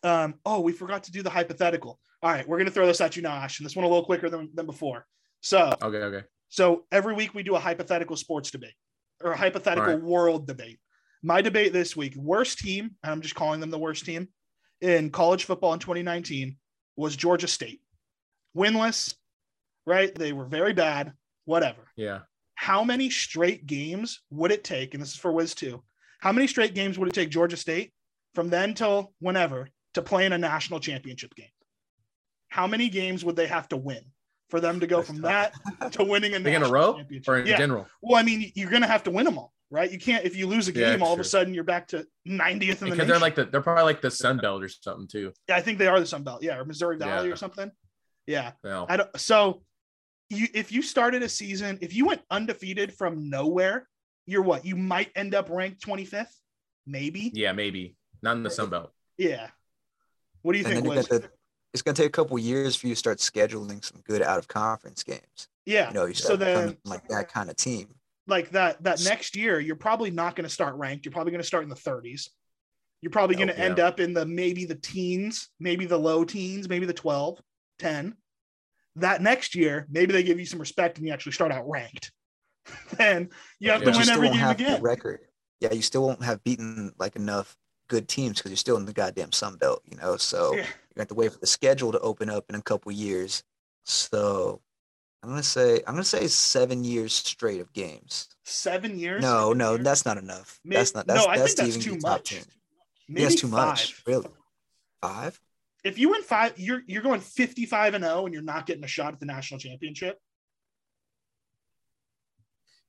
um, oh, we forgot to do the hypothetical. All right, we're gonna throw this at you now, Ashton. This one a little quicker than, than before. So, Okay, okay. so every week we do a hypothetical sports debate or a hypothetical All right. world debate. My debate this week, worst team, and I'm just calling them the worst team in college football in 2019 was Georgia State. Winless, right? They were very bad, whatever. Yeah. How many straight games would it take? And this is for Wiz too. How many straight games would it take Georgia State from then till whenever to play in a national championship game? How many games would they have to win? for them to go from that to winning a in a row championship. or in yeah. general? Well, I mean, you're gonna have to win them all, right? You can't if you lose a Yeah, game, all of a sudden you're back to 90th in the Because nation. they're like the they're probably like the Sun Belt or something too. yeah, I think they are the Sun Belt, yeah, or Missouri Valley Yeah. or something. Yeah, No. I don't. So, you if you started a season, if you went undefeated from nowhere, you're what? You might end up ranked 25th, maybe. Yeah, maybe not in the Sun Belt. Yeah. What do you And think, then you Wiz? the, it's going to take a couple years for you to start scheduling some good out of conference games. Yeah. You know, you so start then, becoming like that kind of team. Like that that next year, you're probably not going to start ranked. You're probably going to start in the 30s. You're probably going to Oh, yeah. end up in the maybe the teens, maybe the low teens, maybe the 12, 10. That next year, maybe they give you some respect and you actually start out ranked. then you have Yeah. to win every game again. record. Yeah, you still won't have beaten like enough good teams because you're still in the goddamn Sun Belt, you know. So Yeah. you have to wait for the schedule to open up in a couple years. So I'm gonna say I'm gonna say seven years straight of games. Seven years? No, seven no, years? that's not enough. May- that's not. That's, no, I that's think that's too much. 10. Maybe yeah, it's too much. five. Really, five? If you win five, you're you're going 55 and 0 and you're not getting a shot at the national championship.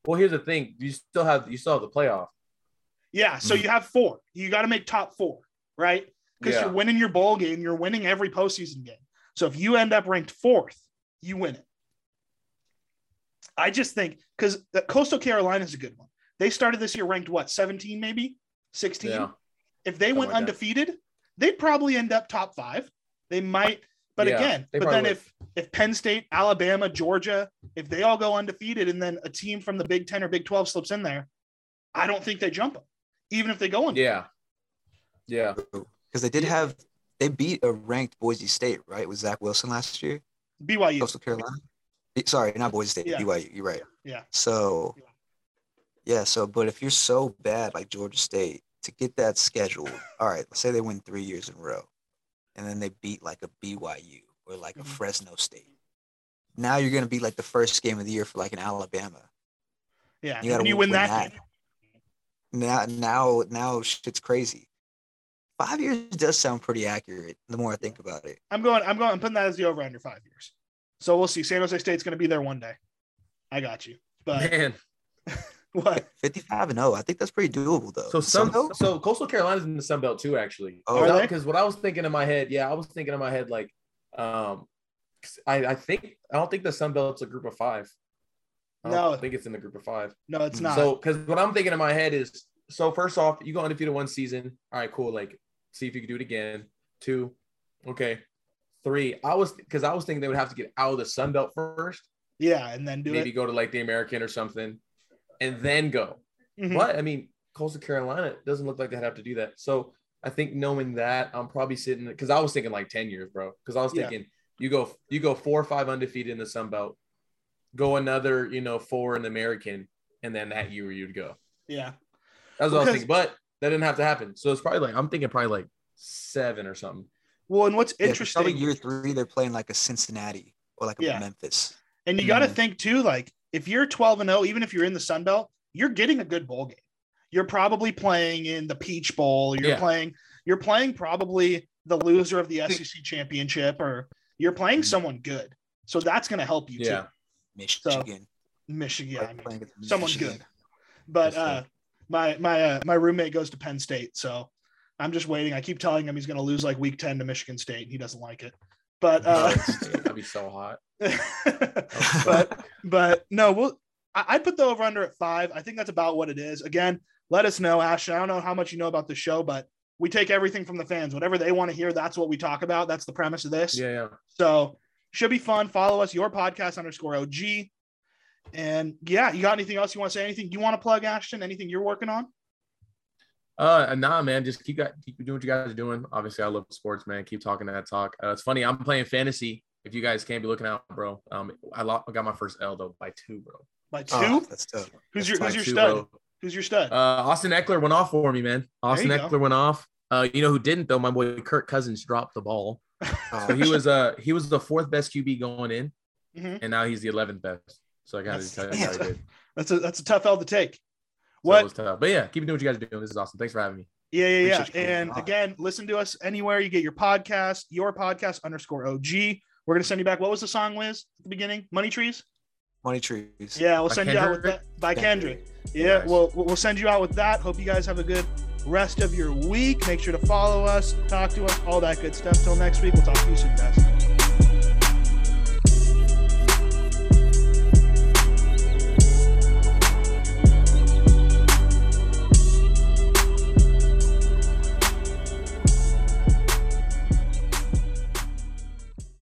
Well, here's the thing: you still have you still have the playoff. Yeah, so Mhm. you have four. You got to make top four, right? Because Yeah. you're winning your bowl game, you're winning every postseason game. So if you end up ranked fourth, you win it. I just think because Coastal Carolina is a good one. They started this year ranked what 17, maybe 16. Yeah. If they Something went like that. undefeated, they'd probably end up top five. They might, but Yeah, again, but then probably if if Penn State, Alabama, Georgia, if they all go undefeated and then a team from the Big Ten or Big 12 slips in there, I don't think they jump them, even if they go undefeated. Yeah. Yeah. Because they did have they beat a ranked Boise State, right? With Zach Wilson last year, BYU. Coastal Carolina. Sorry, not Boise State, Yeah. BYU. You're right. Yeah. So, yeah. So, but if you're so bad like Georgia State to get that schedule, all right. Let's say they win three years in a row, and then they beat like a BYU or like a Mhm. Fresno State. Now you're gonna be like the first game of the year for like an Alabama. Yeah, You you win win that, that. Now, now, now, shit's crazy. Five years does sound pretty accurate. The more I think about it. I'm going. I'm going. I'm putting that as the over under five years. So we'll see. San Jose State's going to be there one day. I got you. But Man. what? 55 and 0. I think that's pretty doable though. So some Sun so Coastal Carolina's in the Sun Belt too, actually. Oh, Are they? Because what I was thinking in my head, yeah, I was thinking in my head like, um, 'cause I I think I don't think the Sun Belt's a group of five. I don't No. think it's in the group of five. No, it's not. So, because what I'm thinking in my head is, so first off, you go undefeated one season. All right, cool. Like, see if you can do it again. Two, okay. Three, I was because I was thinking they would have to get out of the Sun Belt first, yeah, and then do maybe it. go to like the American or something, and then go. Mhm. But I mean, Coastal Carolina doesn't look like they'd have to do that. So I think knowing that, I'm probably sitting because I was thinking like 10 years, bro. Because I was Yeah. thinking you go you go four or five undefeated in the Sun Belt, go another, you know, four in the American, and then that year you'd go. Yeah. That's what I was thinking. But that didn't have to happen. So it's probably like I'm thinking probably like seven or something. Well, and what's Yeah, 'cause interesting, Probably year three, they're playing like a Cincinnati or like a Yeah. Memphis. and you got to think too, like if you're 12 and 0, even if you're in the Sun Belt, you're getting a good bowl game. You're probably playing in the Peach Bowl. You're Yeah. playing. You're playing probably the loser of the SEC championship, or you're playing Mhm. someone good. So that's going to help you Yeah. too. Michigan. Michigan, yeah, I mean, playing someone Michigan. good. But uh, my my uh, my roommate goes to Penn State, so I'm just waiting. I keep telling him he's going to lose like week 10 to Michigan State, and he doesn't like it. But uh, That'd be so hot. but but no, we'll. I, I'd put the over under at five. I think that's about what it is. Again, let us know, Ashton. I don't know how much you know about the show, but we take everything from the fans. Whatever they want to hear, that's what we talk about. That's the premise of this. Yeah, yeah. So should be fun. Follow us, your podcast underscore OG. And yeah, you got anything else you want to say? Anything you want to plug, Ashton? Anything you're working on? Uh, nah, man. Just keep got keep doing what you guys are doing. Obviously, I love sports, man. Keep talking that talk. Uh, it's funny. I'm playing fantasy. If you guys can't be looking out, bro. Um, I, lost, I got my first L though by two, bro. By two? Oh, that's tough. who's that's your tough. who's your Two, stud? bro. Who's your stud? Uh, Austin Ekeler went off for me, man. Austin you go. Ekeler went off. Uh, you know who didn't though? My boy Kirk Cousins dropped the ball. Oh, So he was uh he was the fourth best QB going in, Mhm. and now he's the eleventh best. So I gotta That's- tell you how he did. That's a that's a tough L to take. It What was tough. But yeah, keep doing what you guys are doing. This is awesome. Thanks for having me. Yeah, yeah, yeah. Appreciate you coming And on. again, listen to us anywhere you get your podcast, your podcast underscore OG. We're gonna send you back. What was the song, Wiz, at the beginning? Money Trees. Money trees. Yeah, we'll By send you out with that by Kendrick. Kendrick. Yeah, Nice. we'll we'll send you out with that. Hope you guys have a good rest of your week. Make sure to follow us, talk to us, all that good stuff. Till next week, we'll talk to you soon, guys.